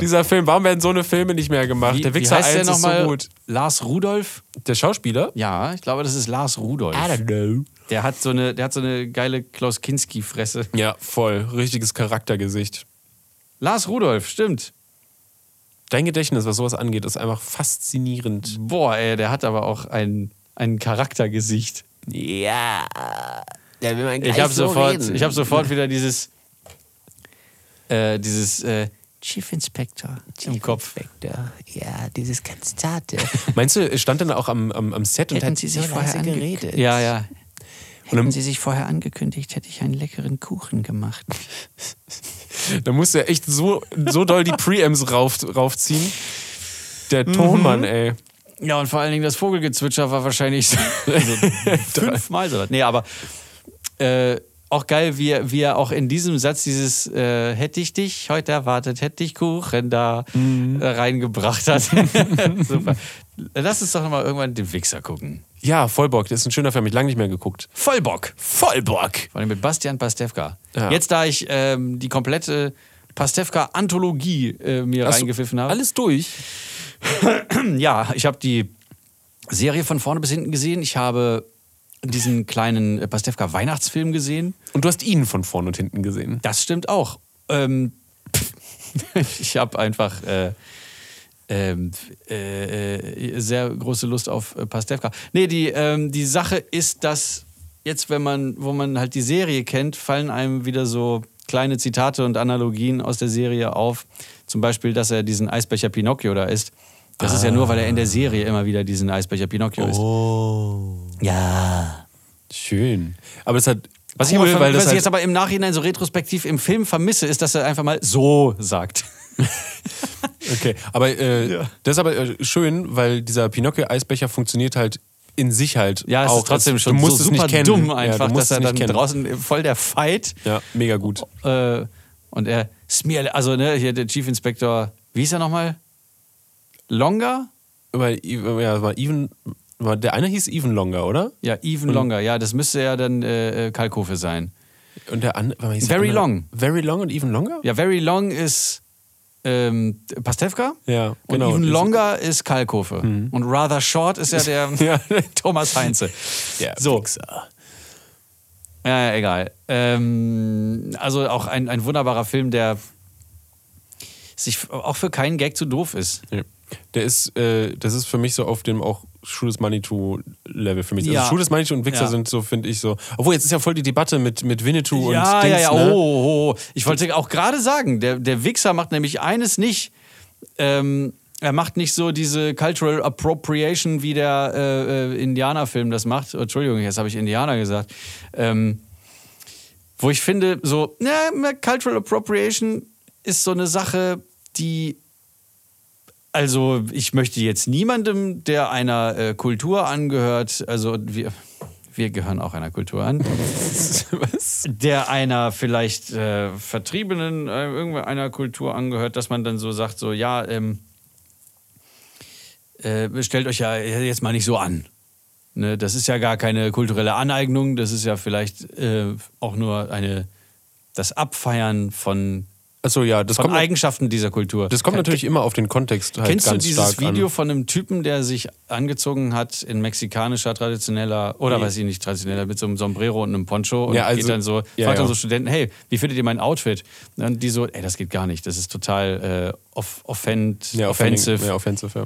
Dieser Film, warum werden so eine Filme nicht mehr gemacht? Wie, der Wichser heißt der 1 ist so nochmal? gut. Lars Rudolph? Der Schauspieler? Ja, ich glaube, das ist Lars Rudolph. know. Der hat so eine, der hat so eine geile Klaus Kinski-Fresse. Ja, voll. Richtiges Charaktergesicht. Lars Rudolph, stimmt. Dein Gedächtnis, was sowas angeht, ist einfach faszinierend. Boah, ey, der hat aber auch ein, ein Charaktergesicht. Ja. Der will man Ich habe sofort, ich hab sofort wieder dieses, äh, dieses äh, Chief Inspector. im Kopf. Inspector. Ja, dieses ganz zarte. [laughs] Meinst du, er stand dann auch am, am, am Set und Hätten hat Sie sich so vorher geredet? Ja, ja. Und dann- Hätten Sie sich vorher angekündigt, hätte ich einen leckeren Kuchen gemacht. [laughs] Da musste er echt so, so doll die Preamps rauf, raufziehen. Der Tonmann, ey. Ja, und vor allen Dingen das Vogelgezwitscher war wahrscheinlich [laughs] so fünfmal so. Nee, aber äh, auch geil, wie, er- wie er auch in diesem Satz dieses äh, Hätte ich dich heute erwartet, hätte ich Kuchen da äh, reingebracht hat. [laughs] Super. Lass uns doch noch mal irgendwann den Wichser gucken. Ja, Vollbock, das ist ein schöner Film, ich lange nicht mehr geguckt. Vollbock. Vollbock! Vor allem mit Bastian Pastewka. Ja. Jetzt, da ich ähm, die komplette Pastewka-Anthologie äh, mir Hast reingepfiffen habe. Alles durch. [clears throat] Ja, ich habe die Serie von vorne bis hinten gesehen. Ich habe diesen kleinen äh, Pastewka-Weihnachtsfilm gesehen. Und du hast ihn von vorn und hinten gesehen. Das stimmt auch. Ähm, [laughs] ich habe einfach äh, ähm, äh, äh, sehr große Lust auf äh, Pastewka. Nee, die, ähm, die Sache ist, dass jetzt, wenn man, wo man halt die Serie kennt, fallen einem wieder so kleine Zitate und Analogien aus der Serie auf. Zum Beispiel, dass er diesen Eisbecher Pinocchio da isst. Das ist ja nur, weil er in der Serie immer wieder diesen Eisbecher Pinocchio. Oh. Ja. Schön. Aber es hat. Was cool, ich, aber, weil das was ich halt, jetzt aber im Nachhinein so retrospektiv im Film vermisse, ist, dass er einfach mal so sagt. [laughs] Okay, aber äh, das ist aber äh, schön, weil dieser Pinocchio-Eisbecher funktioniert halt in sich halt Ja, es auch. ist trotzdem schon du musst so es super nicht kennen. dumm ja, einfach, du musst dass er dann kennen. draußen voll der Fight Ja, mega gut. äh, und er Smear, also ne, hier der Chief Inspector, wie hieß er nochmal? Longer? Ja, war even, war, der eine hieß Even Longer, oder? Ja, Even Longer, ja, das müsste ja dann äh, äh, Kalkofe sein. Und der andere. der Very andere- Long. Very Long und Even Longer? Ja, Very Long ist ähm, Pastewka Ja, und genau. Even Das- Longer ist Kalkofe. Und Rather Short ist ja [laughs] der Ja. [laughs] Thomas Heinze. Der So. Wichser. Ja, ja, egal. Ähm, also auch ein, ein wunderbarer Film, der sich auch für keinen Gag zu doof ist. Ja. Der ist, äh, das ist für mich so auf dem auch Schuh des Manitou-Level für mich. Ja. Also Schuh des Manitou und Wichser Ja. sind so, finde ich, so. Obwohl, jetzt ist ja voll die Debatte mit, mit Winnetou ja, und Dings, ja, ja, ne? oh, oh, oh. Ich wollte auch gerade sagen, der, der Wichser macht nämlich eines nicht. Ähm, er macht nicht so diese Cultural Appropriation, wie der äh, äh, Indianerfilm das macht. Oh, Entschuldigung, jetzt habe ich Indianer gesagt. Ähm, wo ich finde, so, na, Cultural Appropriation ist so eine Sache, die. Also, ich möchte jetzt niemandem, der einer äh, Kultur angehört, also wir, wir gehören auch einer Kultur an, [laughs] Was? der einer vielleicht äh, Vertriebenen äh, irgendeiner Kultur angehört, dass man dann so sagt, so ja, ähm, äh, stellt euch ja jetzt mal nicht so an. Ne, das ist ja gar keine kulturelle Aneignung, das ist ja vielleicht äh, auch nur eine das Abfeiern von, Achso, ja, das von kommt, Eigenschaften dieser Kultur. das kommt natürlich immer auf den Kontext halt Kennst du dieses Video an. von einem Typen, der sich angezogen hat in mexikanischer traditioneller, oder Nee. weiß ich nicht, traditioneller, mit so einem Sombrero und einem Poncho und Ja, also- geht dann so, ja, fragt dann ja. so Studenten, hey, wie findet ihr mein Outfit? Und die so, ey, das geht gar nicht, das ist total äh, off offend, Ja, offensive, Ja, offensive,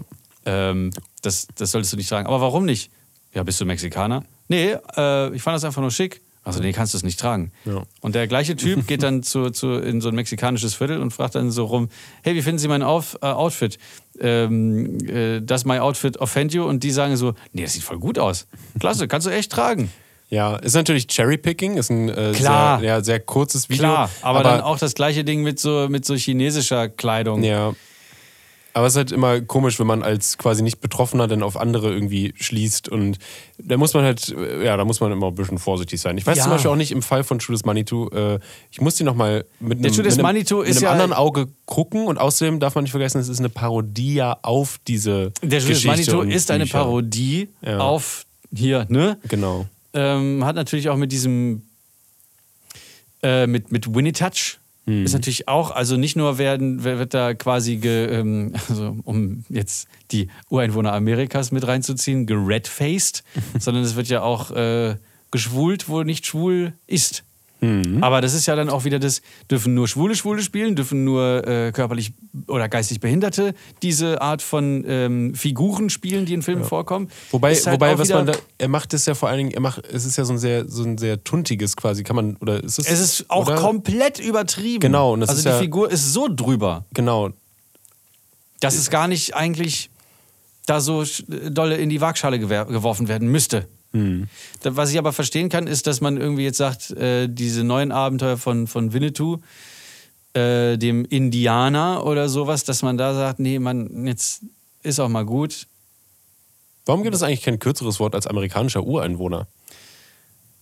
ja. ähm, das, das solltest du nicht tragen. Aber warum nicht? Ja, bist du Mexikaner? Nee, äh, ich fand das einfach nur schick. Also, nee, kannst du es nicht tragen. Ja. Und der gleiche Typ geht dann zu, zu, in so ein mexikanisches Viertel und fragt dann so rum: Hey, wie finden Sie mein Auf, äh, Outfit? Ähm, äh, my outfit offend you? Und die sagen so: Nee, das sieht voll gut aus. Klasse, kannst du echt tragen. Ja, ist natürlich Cherrypicking, ist ein äh, Klar. Sehr, ja, sehr kurzes Video. Klar, aber, dann auch das gleiche Ding mit so, mit so chinesischer Kleidung. Ja. Aber es ist halt immer komisch, wenn man als quasi nicht Betroffener dann auf andere irgendwie schließt. Und da muss man halt, äh, ja, da muss man immer ein bisschen vorsichtig sein. Ich weiß Ja. zum Beispiel auch nicht im Fall von Judas Manitou, äh, ich muss die nochmal mit einem, mit einem, mit einem ja- anderen Auge gucken. Und außerdem darf man nicht vergessen, es ist eine Parodie ja auf diese Der Judas Geschichte Manitou ist eine Bücher. Parodie Ja. auf hier, ne? Genau. ähm, hat natürlich auch mit diesem äh, mit, mit Winnie Touch Hm. ist natürlich auch, also nicht nur werden, wer- wird da quasi, ge, ähm, [laughs] also um jetzt die Ureinwohner Amerikas mit reinzuziehen, geredfaced, [laughs] sondern es wird ja auch äh, geschwult, wo nicht schwul ist. Hm. Aber das ist ja dann auch wieder das, dürfen nur Schwule Schwule spielen, dürfen nur äh, körperlich oder geistig Behinderte diese Art von ähm, Figuren spielen, die in Filmen vorkommen. Wobei, halt wobei was man da, er macht es ja vor allen Dingen, er macht, es ist ja so ein sehr, so ein sehr tuntiges quasi, kann man, oder ist es? Es ist auch oder? komplett übertrieben. Genau, und das also ist die ja- Figur ist so drüber, Genau, dass es gar nicht eigentlich da so dolle in die Waagschale geworfen werden müsste. Hm. Was ich aber verstehen kann, ist, dass man irgendwie jetzt sagt, äh, diese neuen Abenteuer von, von Winnetou, äh, dem Indianer oder sowas, dass man da sagt, nee, man, jetzt ist auch mal gut. Warum gibt es eigentlich kein kürzeres Wort als amerikanischer Ureinwohner?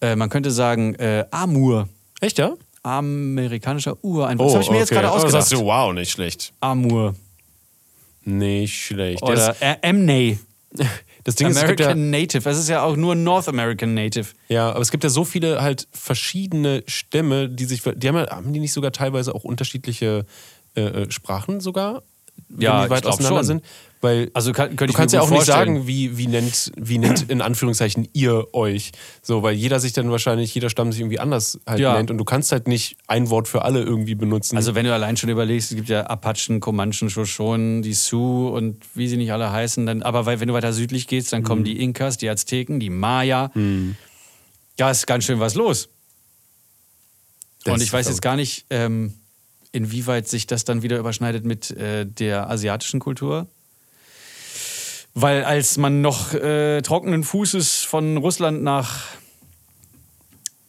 Äh, man könnte sagen, äh, Amur. Echt, ja? Amerikanischer Ureinwohner. das habe ich mir jetzt gerade Oh, das ausgedacht. hast du, wow, nicht schlecht. Amur. Nicht schlecht. Oder äh, Amney. [laughs] das Ding ist, es ja, American Native. Es ist ja auch nur North American Native. ja, aber es gibt ja so viele halt verschiedene Stämme, die sich, die haben, ja, haben die nicht sogar teilweise auch unterschiedliche äh, äh, Sprachen sogar? Ja, wenn die weit auseinander schon. sind? Weil Also kann, du kannst ja auch nicht sagen, wie, wie, nennt, wie nennt in Anführungszeichen ihr euch. So, weil jeder sich dann wahrscheinlich, jeder Stamm sich irgendwie anders halt Ja. nennt und du kannst halt nicht ein Wort für alle irgendwie benutzen. Also wenn du allein schon überlegst, es gibt ja Apachen, Comanchen, Shoshonen, die Sioux und wie sie nicht alle heißen. Dann, aber weil, wenn du weiter südlich gehst, dann Mhm. kommen die Inkas, die Azteken, die Maya. Ja, ist ganz schön was los. Das und ich weiß jetzt gar nicht, ähm, inwieweit sich das dann wieder überschneidet mit äh, der asiatischen Kultur. Weil als man noch äh, trockenen Fußes von Russland nach,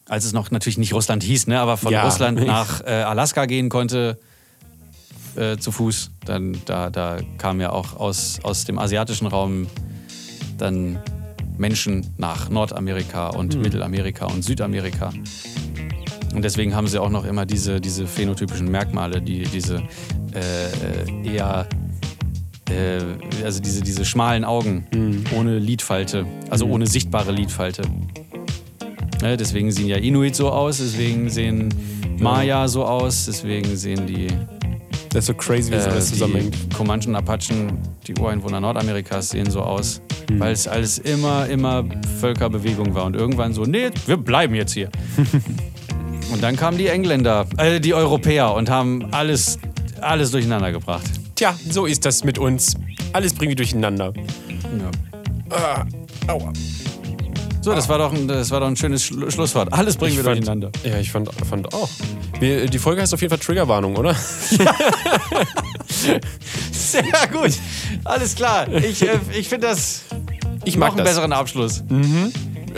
als es noch natürlich nicht Russland hieß, ne, aber von Ja. Russland nach äh, Alaska gehen konnte, äh, zu Fuß, dann da, da kamen ja auch aus, aus dem asiatischen Raum dann Menschen nach Nordamerika und Hm. Mittelamerika und Südamerika. Und deswegen haben sie auch noch immer diese, diese phänotypischen Merkmale, die, diese äh, äh, eher, äh, also diese, diese schmalen Augen Hm. ohne Lidfalte, also ohne sichtbare Lidfalte. Ne, deswegen sehen ja Inuit so aus, deswegen sehen Maya so aus, deswegen sehen die, das ist so crazy, wie äh, alles zusammenhängt. die Comanchen, Apachen, die Ureinwohner Nordamerikas sehen so aus. Hm. Weil es alles immer, immer Völkerbewegung war. Und irgendwann so, nee, wir bleiben jetzt hier. [laughs] und dann kamen die Engländer, äh, die Europäer und haben alles, alles durcheinander gebracht. Tja, so ist das mit uns. Alles bringen wir durcheinander. Ja. So, das war doch ein, das war doch ein schönes Schlu Schlusswort. Alles bringen wir fand, durcheinander. Ja, ich fand, fand auch. Wir, die Folge heißt auf jeden Fall Triggerwarnung, oder? [laughs] Sehr gut. Alles klar. Ich, äh, ich finde das. Ich noch mag einen das. besseren Abschluss.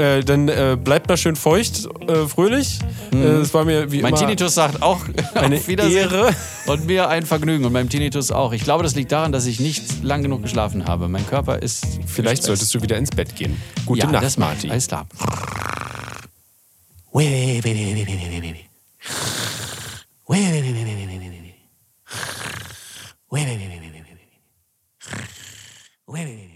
Äh, dann äh, bleibt mal schön feucht, äh, fröhlich. Äh, Es war mir wie Mhm. Mein immer Tinnitus sagt auch eine auf Wiedersehen. Ehre. Und mir ein Vergnügen. Und meinem Tinnitus auch. Ich glaube, das liegt daran, dass ich nicht lang genug geschlafen habe. Mein Körper ist. Vielleicht solltest du wieder ins Bett gehen. Gute ja, Nacht, das. Marty. Alles klar. Wait, wait, wait, wait, wait, wait, wait, wait. Wait, wait, wait, wait, wait, wait, wait, wait. Wait, wait, wait, wait, wait.